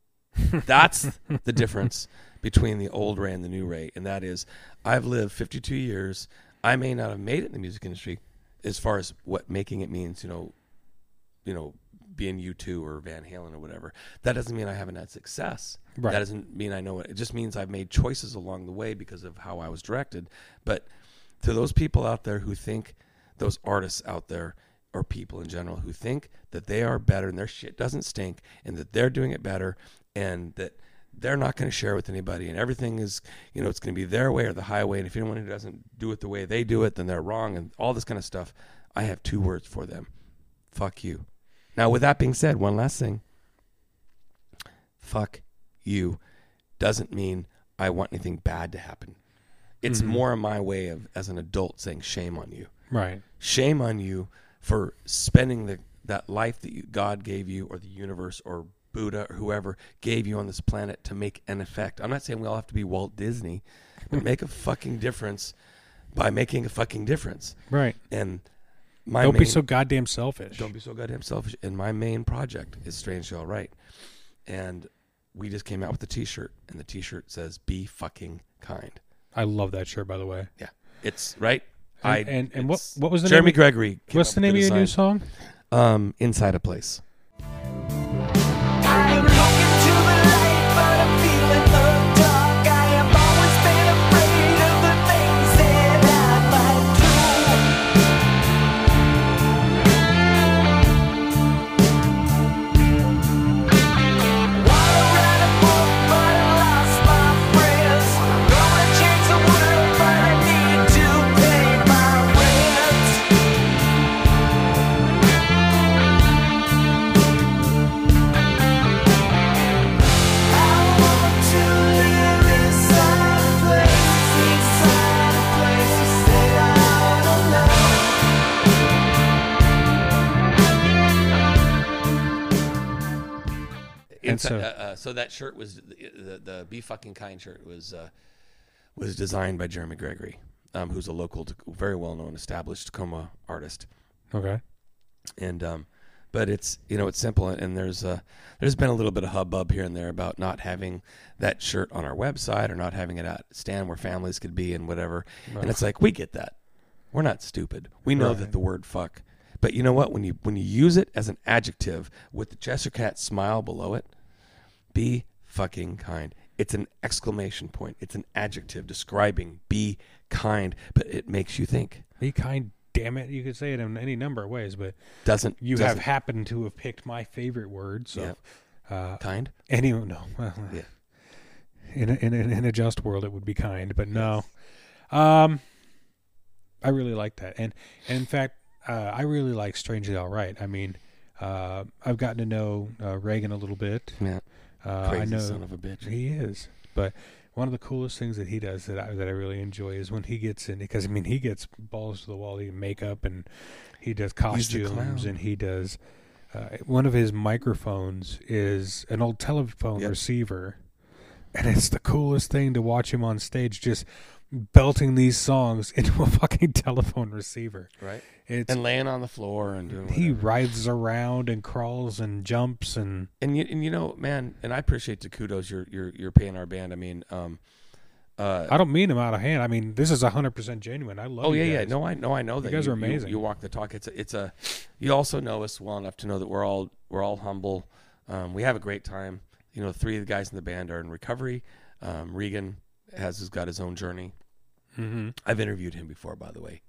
That's the difference between the old Ray and the new Ray, and that is, I've lived 52 years. I may not have made it in the music industry, as far as what making it means. You know, you know, being U two or Van Halen or whatever. That doesn't mean I haven't had success. Right. That doesn't mean I know it. It just means I've made choices along the way because of how I was directed. But to those people out there who think, those artists out there or people in general who think that they are better and their shit doesn't stink and that they're doing it better and that they're not going to share with anybody, and everything is, you know, it's going to be their way or the highway. And if anyone who doesn't do it the way they do it, then they're wrong, and all this kind of stuff. I have two words for them: fuck you. Now, with that being said, one last thing: fuck you doesn't mean I want anything bad to happen. It's Mhm. more my way of, as an adult, saying shame on you Right. shame on you for spending the that life that you, God gave you or the universe or Buddha or whoever gave you on this planet to make an effect. I'm not saying we all have to be Walt Disney, but make a fucking difference by making a fucking difference. Right. And my Don't main, be so goddamn selfish. don't be so goddamn selfish. And my main project is Strangely All Right. And we just came out with a t-shirt and the t-shirt says be fucking kind. I love that shirt, by the way. Yeah. It's right. And I and, and what what was the Jeremy name? Gregory. What's the name of your new song? Um, inside a place. Inside- so- uh, uh, so that shirt was the, the, the "Be Fucking Kind" shirt was uh, was designed by Jeremy Gregory, um, who's a local, very well known, established Tacoma artist. Okay. And um, but it's you know it's simple, and there's uh, there's been a little bit of hubbub here and there about not having that shirt on our website or not having it at stand where families could be and whatever. And it's like we get that. We're not stupid. We know that the word fuck. But you know what? When you when you use it as an adjective with the Cheshire Cat smile below it, be fucking kind. It's an exclamation point. It's an adjective describing be kind, but it makes you think. Be kind. Damn it! You could say it in any number of ways, but Doesn't you have doesn't- happened to have picked my favorite word. So, uh, kind? any no, well, Yeah. in a, in, a, in a just world, it would be kind, but no. Um, I really like that, and, and in fact, uh, I really like Strangely All Right. I mean, uh, I've gotten to know uh, Reagan a little bit. Yeah. Uh, I know son of a bitch. he is, but one of the coolest things that he does that I that I really enjoy is when he gets in because I mean he gets balls to the wall, he makeup and he does costumes and he does. Uh, one of his microphones is an old telephone Yep. receiver, and it's the coolest thing to watch him on stage just belting these songs into a fucking telephone receiver. Right. It's And laying on the floor and doing he writhes around and crawls and jumps and and you, and you know, man, and I appreciate the kudos you're you're you're paying our band. I mean, um, uh, I don't mean them out of hand. I mean this is hundred percent genuine. I love. oh you yeah, yeah. No, I know, I know that you guys you, are you- amazing. You, walk the talk. It's a, it's a. You also know us well enough to know that we're all we're all humble. Um, we have a great time. You know, three of the guys in the band are in recovery. Um, Regan has, has got his own journey. Mm-hmm. I've interviewed him before, by the way.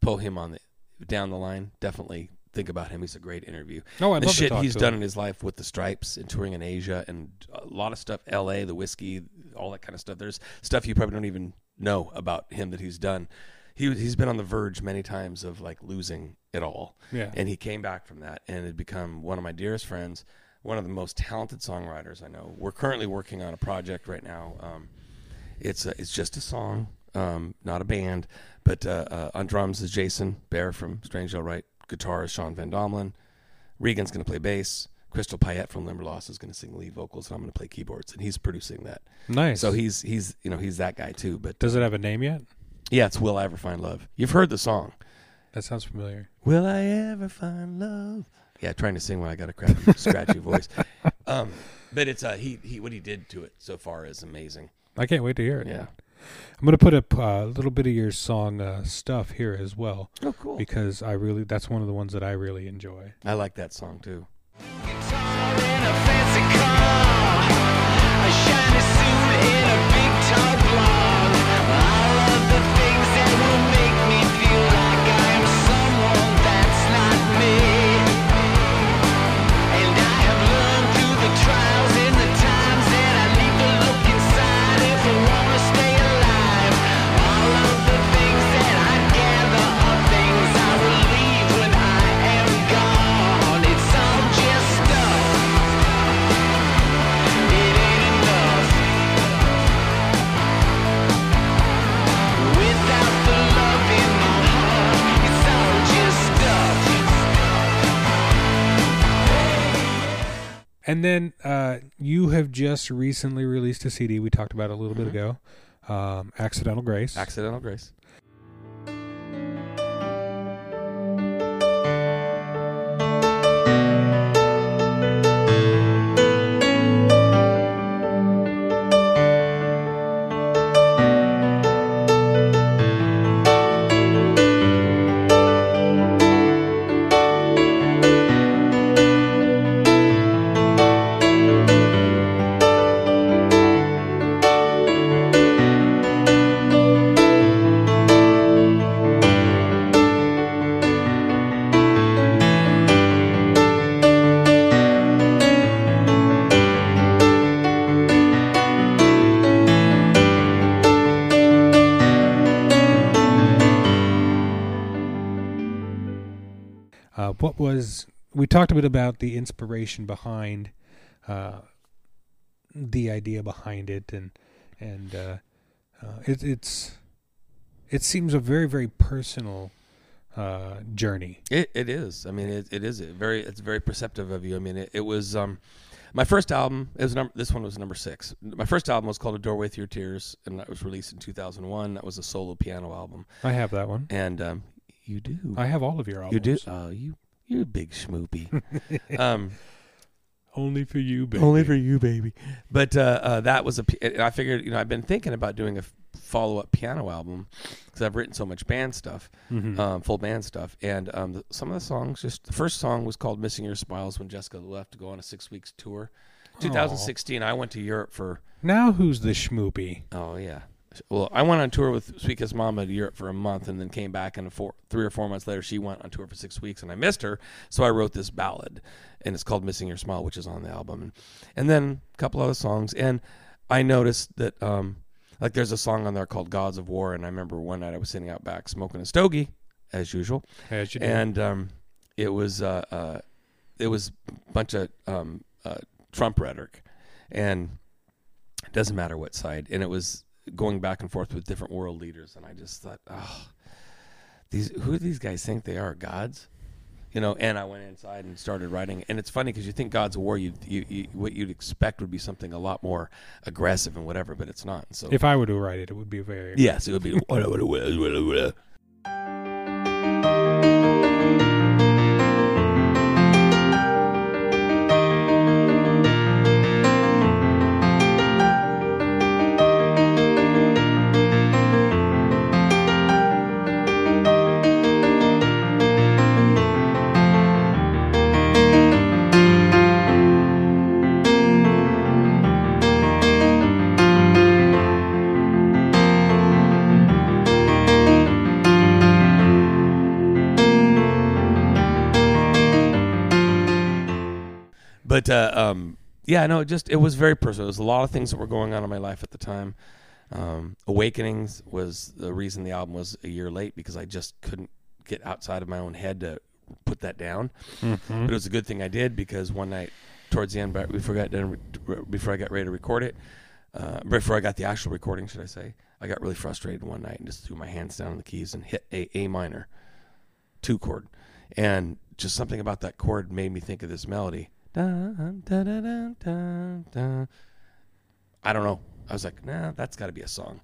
Pull him on the down the line. Definitely think about him. He's a great interview. No, I'd the love shit he's done him. in his life with the Stripes and touring in Asia and a lot of stuff. L.A., the whiskey, all that kind of stuff. There's stuff you probably don't even know about him that he's done. He he's been on the verge many times of like losing it all, Yeah. and he came back from that and had become one of my dearest friends, one of the most talented songwriters I know. We're currently working on a project right now. Um, it's a, it's just a song, um, not a band. But uh, uh, on drums is Jason Bear from Strange All Right. Guitar is Sean Van Domlin. Regan's going to play bass. Crystal Payette from Limberlost is going to sing lead vocals, and I'm going to play keyboards, and he's producing that. Nice. So he's he's you know he's that guy too. But does it have a name yet? yeah, it's Will I Ever Find Love. You've heard the song. That sounds familiar. Will I ever find love? Yeah, trying to sing when I got a crappy, scratchy voice. Um, but it's uh, he he what he did to it so far is amazing. I can't wait to hear it. Yeah. I'm gonna put up a uh, little bit of your song uh, stuff here as well Oh, cool. because I really that's one of the ones that I really enjoy. I like that song too. And then uh, you have just recently released a CD. We talked about a little bit ago. Um, Accidental Grace. Accidental Grace. We talked a bit about the inspiration behind uh, the idea behind it, and and uh, uh, it, it's it seems a very very personal uh, journey. It it is. I mean, it, it is a very. It's very perceptive of you. I mean, it, it was um, my first album. It was number. This one was number six. My first album was called A Doorway Through Your Tears, and that was released in 2001. That was a solo piano album. I have that one. And um, you do. I have all of your albums. you do. Oh, you you big schmoopy. um, Only for you, baby. Only for you, baby. But uh, uh, that was a. I figured, you know, I've been thinking about doing a follow up piano album because I've written so much band stuff, Mhm. um, full band stuff, and um, the, some of the songs. Just the first song was called "Missing Your Smiles" when Jessica left to go on a six weeks tour. 2016, I went to Europe for. Now who's the schmoopy? Oh yeah. Well, I went on tour with Sweet Kiss Mama to Europe for a month, and then came back. And four, three or four months later, she went on tour for six weeks, and I missed her. So I wrote this ballad, and it's called "Missing Your Smile," which is on the album, and, and then a couple other songs. And I noticed that, um, like, there's a song on there called "Gods of War," and I remember one night I was sitting out back smoking a stogie, as usual, As and um, it was uh, uh, it was a bunch of um, uh, Trump rhetoric, and it doesn't matter what side, and it was going back and forth with different world leaders, and I just thought, oh, these who do these guys think they are gods? You know, and I went inside and started writing, and it's funny because you think God's war, you, you, you what you'd expect would be something a lot more aggressive and whatever, but it's not. So if I were to write it, it would be very. yes, it would be. uh, um, yeah, no, it just it was very personal. There was a lot of things that were going on in my life at the time. Um, Awakenings was the reason the album was a year late because I just couldn't get outside of my own head to put that down. Mhm. But it was a good thing I did because one night towards the end, but before I got before I got ready to record it, uh, before I got the actual recording, should I say, I got really frustrated one night and just threw my hands down on the keys and hit a A minor, two chord, and just something about that chord made me think of this melody. Dun, dun, dun. I don't know. I was like, nah, that's got to be a song.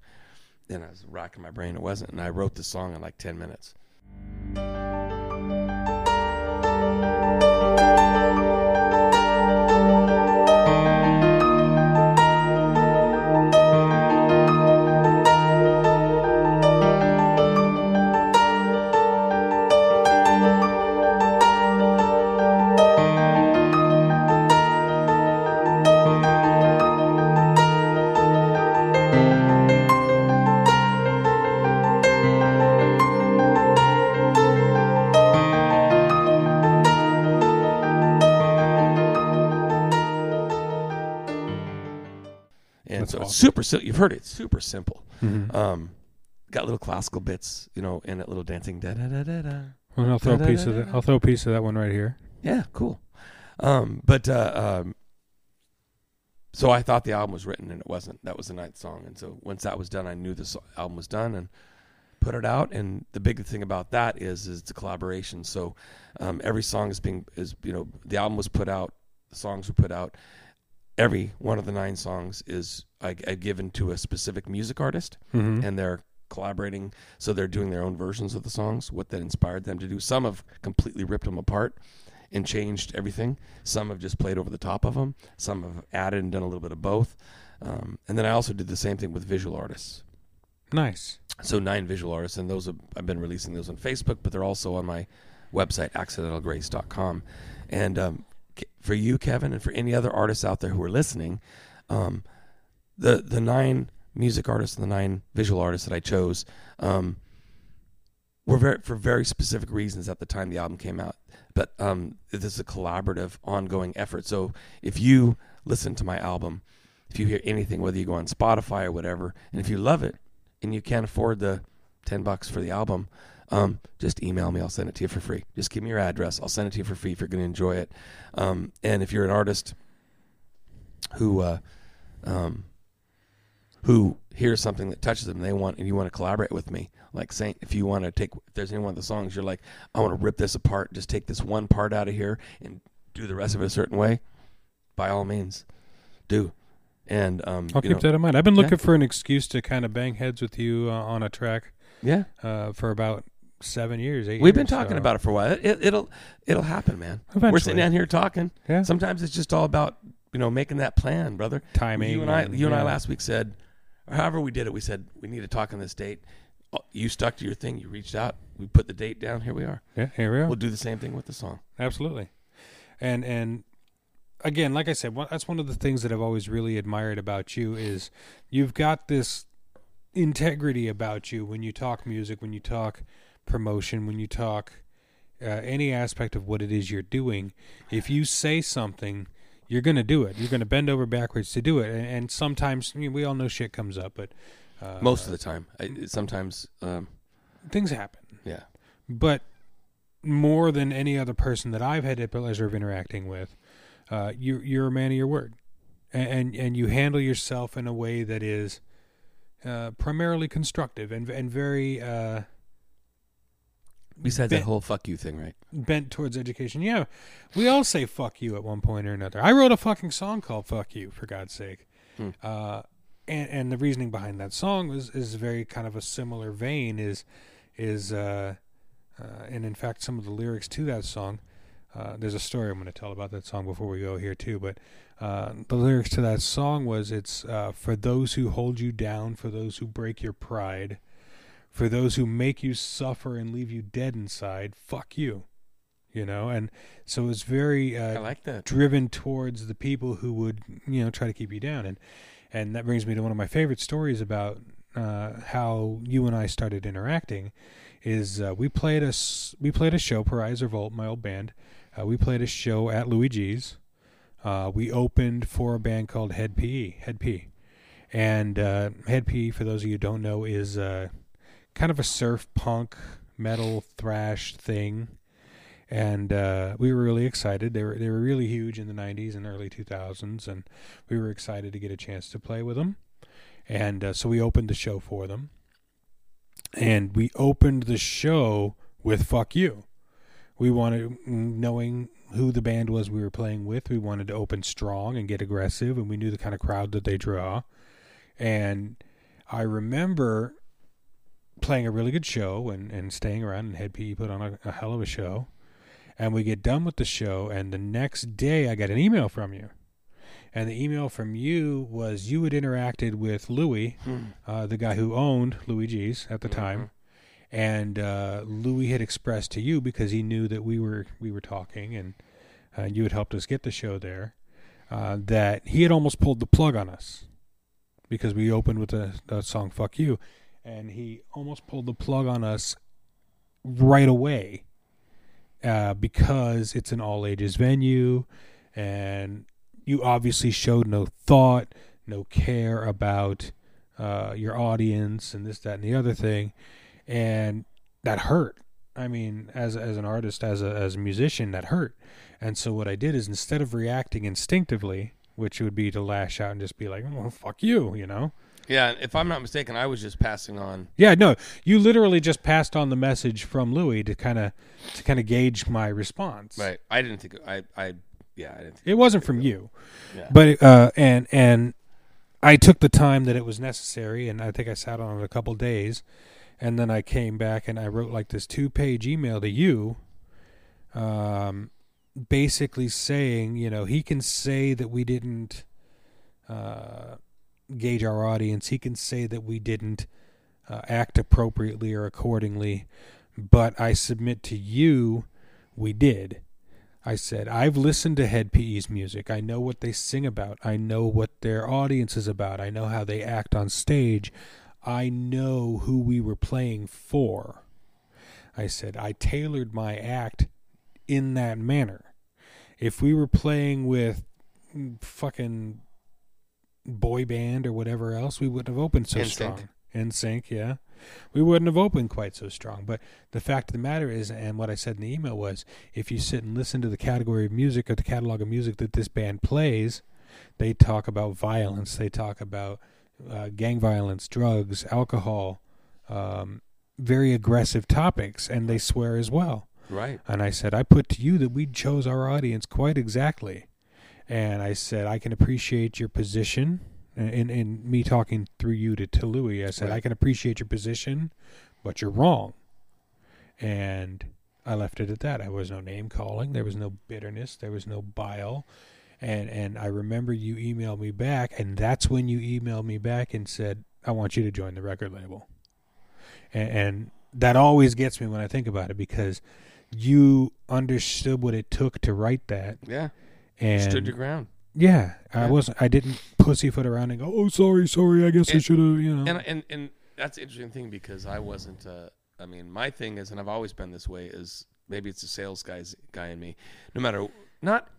Then I was racking my brain. It wasn't, and I wrote the song in like ten minutes. It's super simple. You've heard it. It's super simple. Mhm. Um, got little classical bits, you know, and that little dancing. Da da da da da. Well, I'll throw a piece of that. I'll throw a piece of that one right here. Yeah, cool. Um, but uh, um, so I thought the album was written, and it wasn't. That was the ninth song, and so once that was done, I knew this album was done, and put it out. And the big thing about that is, is it's a collaboration. So um, every song is being is you know the album was put out the songs were put out, every one of the nine songs is I, I given to a specific music artist, Mhm. and they're collaborating. So they're doing their own versions of the songs, what that inspired them to do. Some have completely ripped them apart and changed everything. Some have just played over the top of them. Some have added and done a little bit of both. Um, and then I also did the same thing with visual artists. Nice. So nine visual artists, and those have, I've been releasing those on Facebook, but they're also on my website, accidentalgrace.com. And um, for you, Kevin, and for any other artists out there who are listening, um, the the nine music artists and the nine visual artists that I chose um, were very for very specific reasons at the time the album came out. But um, this is a collaborative, ongoing effort. So if you listen to my album, if you hear anything, whether you go on Spotify or whatever, and if you love it and you can't afford the ten bucks for the album, um, just email me. I'll send it to you for free. Just give me your address. I'll send it to you for free if you're going to enjoy it. Um, and if you're an artist who uh, um, who hears something that touches them, and they want and you want to collaborate with me, like saying if you want to take if there's any one of the songs you're like I want to rip this apart, just take this one part out of here and do the rest of it a certain way. By all means, do. And um, I'll you keep know, that in mind. I've been Yeah. looking for an excuse to kind of bang heads with you uh, on a track yeah, uh, for about seven years, eight we've been years, talking so- about it for a while. It, it, it'll it'll happen, man. We're sitting down here talking. Yeah. Sometimes it's just all about you know making that plan, brother. timing. You and I, you and I last week said, or however we did it, we said we need to talk on this date. Oh, You stuck to your thing. You reached out. We put the date down. Here we are. Yeah, here we are. We'll do the same thing with the song. Absolutely. And and again, like I said, that's one of the things that I've always really admired about you is you've got this integrity about you when you talk music, when you talk promotion, when you talk uh, any aspect of what it is you're doing. If you say something, you're going to do it. You're going to bend over backwards to do it. And, and sometimes I mean, we all know shit comes up, but uh, Most of the time. I, sometimes, um, things happen. yeah. but more than any other person that I've had the pleasure of interacting with, uh, you you're a man of your word, and and, and you handle yourself in a way that is uh, primarily constructive and and very uh, Besides Bit- that whole "fuck you" thing, right? bent towards education. Yeah, we all say "fuck you" at one point or another. I wrote a fucking song called "Fuck You" for God's sake. Hmm. Uh, and, and the reasoning behind that song was is very kind of a similar vein. Is is uh, uh, and in fact some of the lyrics to that song. Uh, there's a story I'm going to tell about that song before we go here too. But uh, the lyrics to that song was it's uh, for those who hold you down, for those who break your pride, for those who make you suffer and leave you dead inside. Fuck you, you know. And so it's very uh, I like that. driven towards the people who would you know try to keep you down and and that brings me to one of my favorite stories about uh, how you and I started interacting is uh, we played a we played a show Pariser Volt my old band uh, we played a show at Louie G's uh, we opened for a band called Hed PE Head P and uh, Head P for those of you who don't know is uh, kind of a surf punk metal thrash thing and uh, we were really excited. They were they were really huge in the '90s and early 2000s, and we were excited to get a chance to play with them. And uh, so we opened the show for them, and we opened the show with "Fuck You." We wanted, knowing who the band was we were playing with, we wanted to open strong and get aggressive, and we knew the kind of crowd that they draw. And I remember playing a really good show and, and staying around, and Hed PE put on a, a hell of a show. And we get done with the show and the next day i got an email from you. And the email from you was you had interacted with louis uh, the guy who owned louie g's at the time. And uh, louis had expressed to you because he knew that we were we were talking and uh, you had helped us get the show there uh, that he had almost pulled the plug on us because we opened with the song fuck you and he almost pulled the plug on us right away uh, because it's an all ages venue and you obviously showed no thought, no care about uh, your audience and this, that, and the other thing. And that hurt. I mean, as, as an artist, as a, as a musician, that hurt. And so what I did is instead of reacting instinctively, which would be to lash out and just be like, well, fuck you, you know? Yeah, if I'm not mistaken, I was just passing on. Yeah, no, you literally just passed on the message from Louis to kind of to kind of gauge my response. Right. I didn't think I. I. yeah, I didn't. Think It wasn't from you, Yeah. but uh, and and I took the time that it was necessary, and I think I sat on it a couple days, and then I came back and I wrote like this two-page email to you, um, basically saying, you know, he can say that we didn't uh, gauge our audience. He can say that we didn't uh, act appropriately or accordingly, but I submit to you, we did. I said, I've listened to Hed PE's music. I know what they sing about. I know what their audience is about. I know how they act on stage. I know who we were playing for. I said, I tailored my act in that manner. If we were playing with fucking boy band or whatever else, we wouldn't have opened so NSYNC. strong. In sync, yeah. We wouldn't have opened quite so strong. But the fact of the matter is, and what I said in the email was, if you sit and listen to the category of music or the catalog of music that this band plays, they talk about violence. They talk about uh, gang violence, drugs, alcohol, um, very aggressive topics, and they swear as well. Right. And I said, I put to you that we chose our audience quite exactly. And I said, I can appreciate your position. Uh, and, in me talking through you to, to Louis, I said, Right. I can appreciate your position, but you're wrong. And I left it at that. There was no name calling. There was no bitterness. There was no bile. And and I remember you emailed me back, and that's when you emailed me back and said, I want you to join the record label. And, and that always gets me when I think about it because you understood what it took to write that. Yeah. And Stood your ground. yeah, I Yeah. wasn't. I didn't pussyfoot around and go, "Oh, sorry, sorry. I guess I should have." You know. And and and that's the interesting thing because I wasn't. Uh, I mean, my thing is, and I've always been this way. Is maybe it's the sales guys guy in me. No matter not.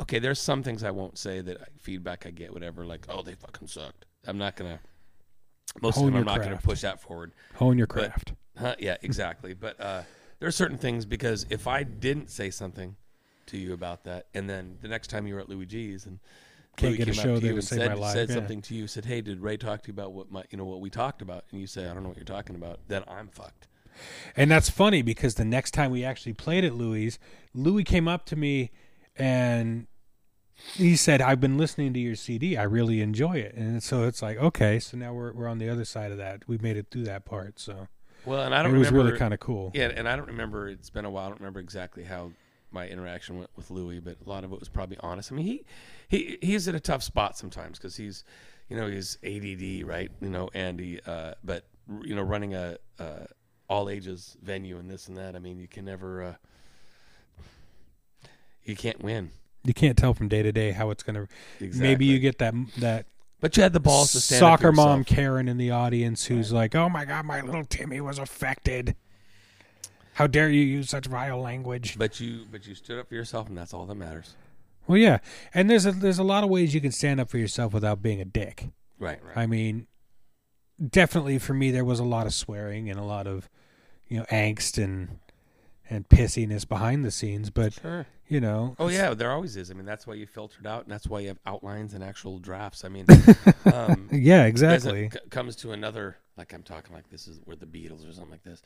Okay, there's some things I won't say that feedback I get, whatever. Like, oh, they fucking sucked. I'm not gonna. Most Hone of them, I'm not gonna push that forward. Hone your but- craft. Huh? Yeah, exactly. But uh, there are certain things because if I didn't say something to you about that, and then the next time you were at Louie G's and Can't Louis get a came up show to there you to and save said, my life, said yeah. something to you, said, "Hey, did Ray talk to you about what my, you know, what we talked about?" And you say, "I don't know what you're talking about." Then I'm fucked. And that's funny because the next time we actually played at Louis, Louis came up to me and he said, "I've been listening to your CD. I really enjoy it." And so it's like, okay, so now we're we're on the other side of that. We made it through that part, so Well, and I don't It was remember. really kind of cool. Yeah, and I don't remember. It's been a while. I don't remember exactly how my interaction went with Louis, but a lot of it was probably honest. I mean, he he he's in a tough spot sometimes because he's, you know, he's ADD, right? You know, Andy, uh, but you know, running a uh, all ages venue and this and that. I mean, you can never, uh, you can't win. You can't tell from day to day how it's gonna. Exactly. Maybe you get that that but you had the balls to stand up soccer mom. Karen in the audience who's like, "Oh my God, my little Timmy was affected. How dare you use such vile language?" But you, but you stood up for yourself, and that's all that matters. Well, yeah, and there's a there's a lot of ways you can stand up for yourself without being a dick. Right, right. I mean, definitely for me, there was a lot of swearing and a lot of, you know, angst and and pissiness behind the scenes. But sure. You know, Oh yeah, there always is. I mean, that's why you filtered out, and that's why you have outlines and actual drafts. I mean, um, yeah, exactly. c- comes to another, like I'm talking like this is where the Beatles or something like this.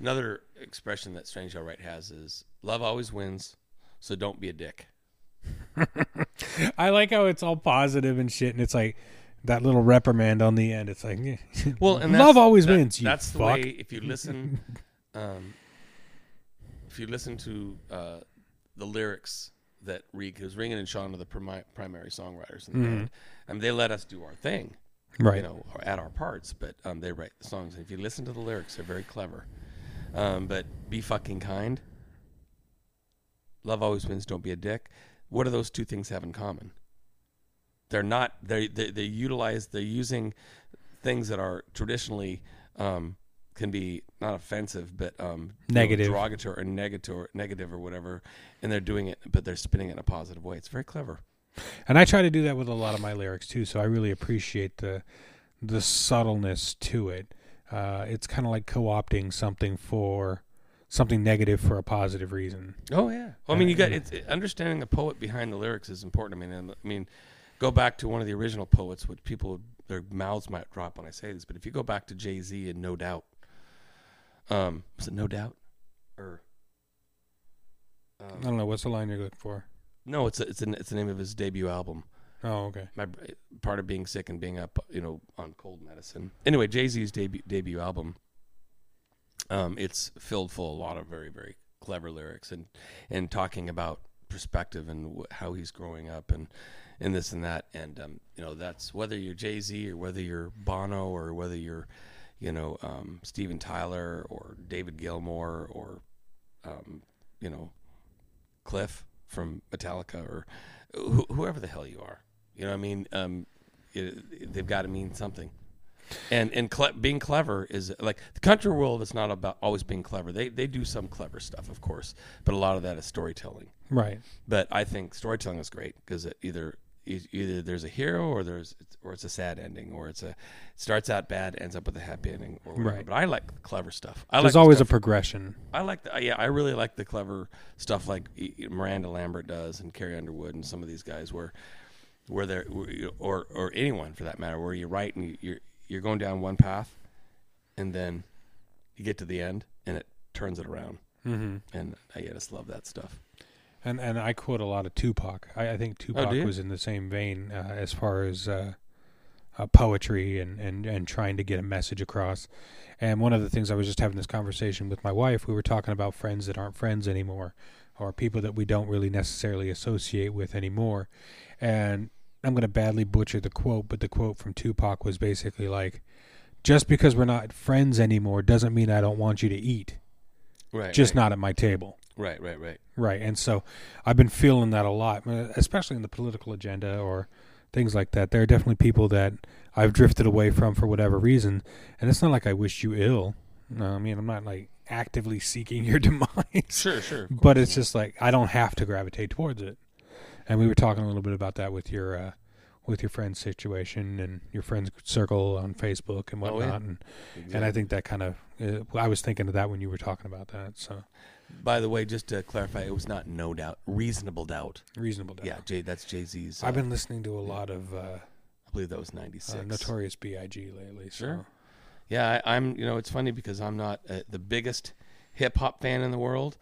Another expression that Strangely Alright has is "Love always wins, so don't be a dick." I like how it's all positive and shit, and it's like that little reprimand on the end. It's like. Well, and love always that- wins. That's the way. If you listen, um, if you listen to uh, the lyrics that Reed, because Ringen and Sean are the primi- primary songwriters in the band, and they let us do our thing. Mm-hmm. right. you know, at our parts, but um, they write the songs. And if you listen to the lyrics, they're very clever. Um, but be fucking kind. Love always wins. Don't be a dick. What do those two things have in common? They're not. They they they utilize. They're using things that are traditionally um, can be not offensive, but um, you know, Negative. derogatory, or negative, or negative, or whatever. And they're doing it, but they're spinning it in a positive way. It's very clever. And I try to do that with a lot of my lyrics too. So I really appreciate the the subtleness to it. Uh, it's kind of like co-opting something for something negative for a positive reason. Oh yeah. Well, I mean, you got it's it- understanding the poet behind the lyrics is important. I mean, and, I mean, go back to one of the original poets, which people their mouths might drop when I say this, but if you go back to Jay Z and No Doubt, um, was it No Doubt, or I don't know what's the line you're looking for. No, it's a, it's a, it's the name of his debut album. Oh, okay. My part of being sick and being up, you know, on cold medicine. Anyway, Jay Z's debut debut album. Um, it's filled full a lot of very very clever lyrics and and talking about perspective and wh- how he's growing up and and this and that and um, you know that's whether you're Jay Z or whether you're Bono or whether you're you know um, Steven Tyler or David Gilmour or um, you know Cliff from Metallica or wh- whoever the hell you are. You know what I mean? Um, it, they've got to mean something. And and cle- being clever is like the country world is not about always being clever. They they do some clever stuff, of course, but a lot of that is storytelling. Right. But I think storytelling is great because it either either there's a hero or there's or it's a sad ending or it's a it starts out bad ends up with a happy ending or whatever. Right. But I like clever stuff. I There's like always a stuff- progression. I like the yeah, I really like the clever stuff like Miranda Lambert does and Carrie Underwood and some of these guys where where they're or or anyone for that matter where you write and you, you're you're going down one path and then you get to the end and it turns it around Mm-hmm. and I just love that stuff. And and I quote a lot of Tupac. I, I think Tupac Oh, was in the same vein uh, as far as uh, uh, poetry and, and, and trying to get a message across. And one of the things I was just having this conversation with my wife, we were talking about friends that aren't friends anymore, or people that we don't really necessarily associate with anymore. And I'm going to badly butcher the quote, but the quote from Tupac was basically like, "Just because we're not friends anymore doesn't mean I don't want you to eat, Right. just right. not at my table." Right, right, right. Right. And so I've been feeling that a lot, uh, especially in the political agenda or things like that. There are definitely people that I've drifted away from for whatever reason. And it's not like I wish you ill. No, I mean, I'm not like actively seeking your demise. Sure, sure. But it's just like I don't have to gravitate towards it. And we were talking a little bit about that with your uh, with your friend's situation and your friend's circle on Facebook and Oh, yeah. whatnot. and, and I think that kind of uh, I was thinking of that when you were talking about that. So By the way, just to clarify, it was not no doubt, reasonable doubt. reasonable doubt. Yeah, Jay, that's Jay Z's. I've been listening to a lot of uh, I believe that was ninety uh, six. Notorious B.I.G. lately. So. Sure. Yeah, I, I'm. You know, it's funny because I'm not uh, the biggest hip hop fan in the world,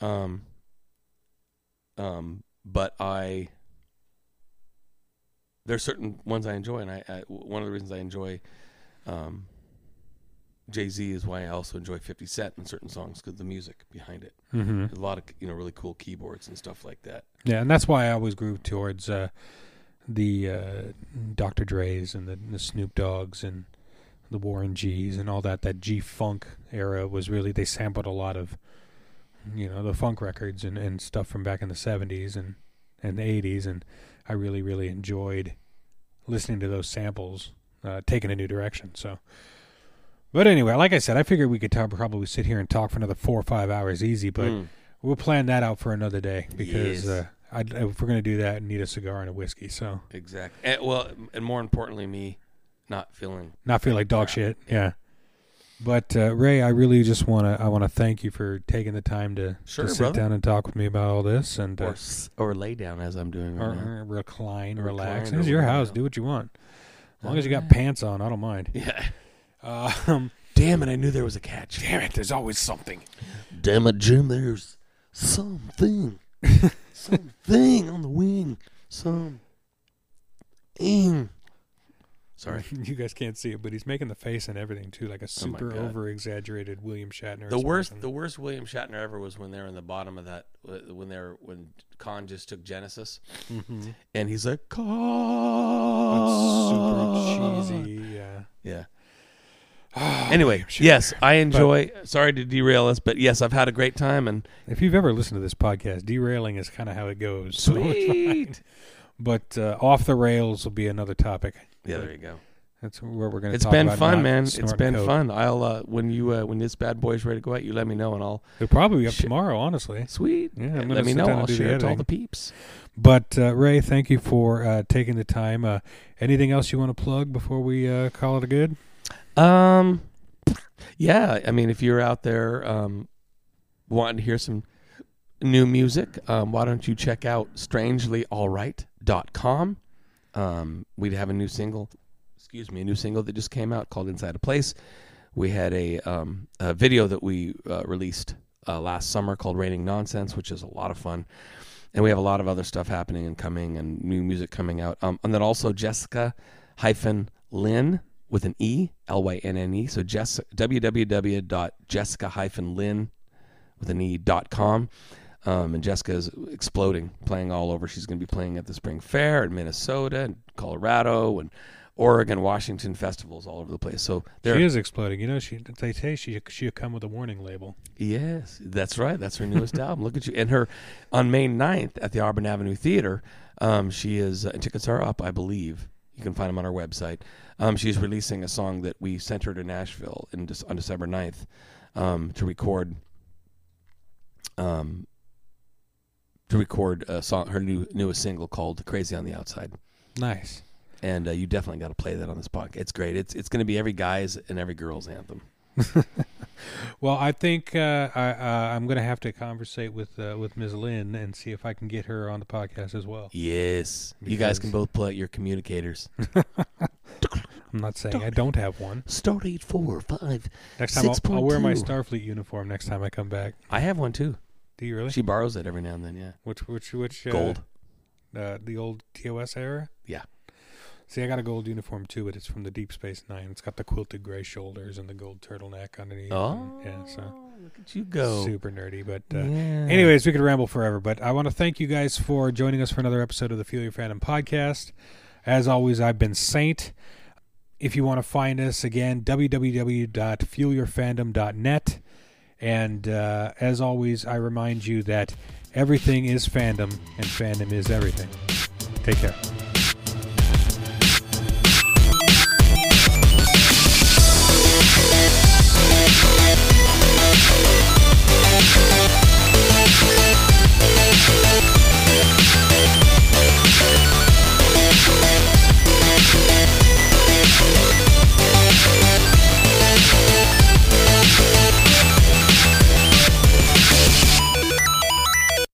um, um, but I. There's certain ones I enjoy, and I, I one of the reasons I enjoy um, Jay Z is why I also enjoy 50 Cent in certain songs because the music behind it. hmm a lot of you know really cool keyboards and stuff like that. Yeah, and that's why I always grew towards uh, the uh, Dr. Dre's and the, the Snoop Doggs and the Warren G's and all that. That G Funk era was really they sampled a lot of, you know, the funk records and, and stuff from back in the seventies and and the eighties, and I really really enjoyed listening to those samples, uh, taking a new direction. So. But anyway, like I said, I figured we could talk, probably sit here and talk for another four or five hours easy. But Mm. We'll plan that out for another day because Yes. uh, I'd, if we're going to do that, I need a cigar and a whiskey. So Exactly. And, well, and more importantly, me not feeling not feel like dog shit. Yeah. But uh, Ray, I really just want to I want to thank you for taking the time to, Sure, to sit brother. down and talk with me about all this and or uh, or lay down as I'm doing right or, now. recline, Or relax. recline It's your house. Do what you want. As long as you got Uh, pants on, I don't mind. Yeah. Um, Damn it! I knew there was a catch. damn it, there's always something. Damn it, Jim! There's something, something on the wing. Some. Ing. Sorry. you guys can't see it, but he's making the face and everything too, like a Oh super God. over exaggerated William Shatner. The worst, expression. the worst William Shatner ever was when they were in the bottom of that, when they were when Khan just took Genesis, Mhm. and he's like, That's Khan. super cheesy. Yeah. Yeah. Anyway, yes, I enjoy. sorry to derail us, but yes, I've had a great time and If you've ever listened to this podcast, derailing is kind of how it goes. So sweet. But uh, off the rails will be another topic. yeah, there you go. That's where we're going to. It's talk been about fun, man. It's been coke. fun. I'll uh, when you uh, when this bad boy's ready to go out, you let me know and I'll It'll probably be up Shit. tomorrow, honestly. sweet. Yeah, I'm let me know. I'll share it to all the peeps. But uh, Ray, thank you for uh, taking the time. Uh, anything else you want to plug before we uh, call it a good? Um, yeah. I mean, if you're out there um, wanting to hear some new music, um, why don't you check out strangelyalright.com. Um, we have a new single, excuse me, a new single that just came out called Inside a Place. We had a, um, a video that we uh, released uh, last summer called Raining Nonsense, which is a lot of fun. and we have a lot of other stuff happening and coming, and new music coming out. Um, and then also Jessica hyphen Lynn with an E L Y N N E. So Jess www.jessica hyphen Lynn with an E dot com. Um, and Jessica is exploding, playing all over. She's going to be playing at the Spring Fair in Minnesota and Colorado and Oregon, Washington festivals all over the place. So there, She is exploding. You know, she they say she she'll come with a warning label. Yes, that's right. That's her newest album. Look at you. And her on May 9th at the Auburn Avenue Theater, um, she is, and tickets are up, I believe. You can find them on our website. Um, she's releasing a song that we sent her to Nashville in, on December 9th um, to record. Um, to record a song, her new newest single called "Crazy on the Outside," Nice. and uh, you definitely got to play that on this podcast. It's great. It's it's going to be every guy's and every girl's anthem. Well, I think uh, I, uh, I'm going to have to conversate with uh, with Ms. Lynn and see if I can get her on the podcast as well. Yes, you guys can Because- both play your communicators. I'm not saying I don't have one. Star eight four five. Next time I'll, I'll wear my Starfleet uniform next time I come back. I have one too. Do you really? She borrows it every now and then. Yeah, which which which uh, gold. Uh, the old TOS era. Yeah. See, I got a gold uniform too, but it's from the Deep Space Nine. It's got the quilted gray shoulders and the gold turtleneck underneath. Oh, and- yeah, so look at you go. super nerdy. But uh, Yeah. Anyways, we could ramble forever, but I want to thank you guys for joining us for another episode of the Fuel Your Fandom podcast. As always, I've been Saint. If you want to find us again, www.fuelyourfandom.net. And uh, as always, I remind you that everything is fandom and fandom is everything. Take care.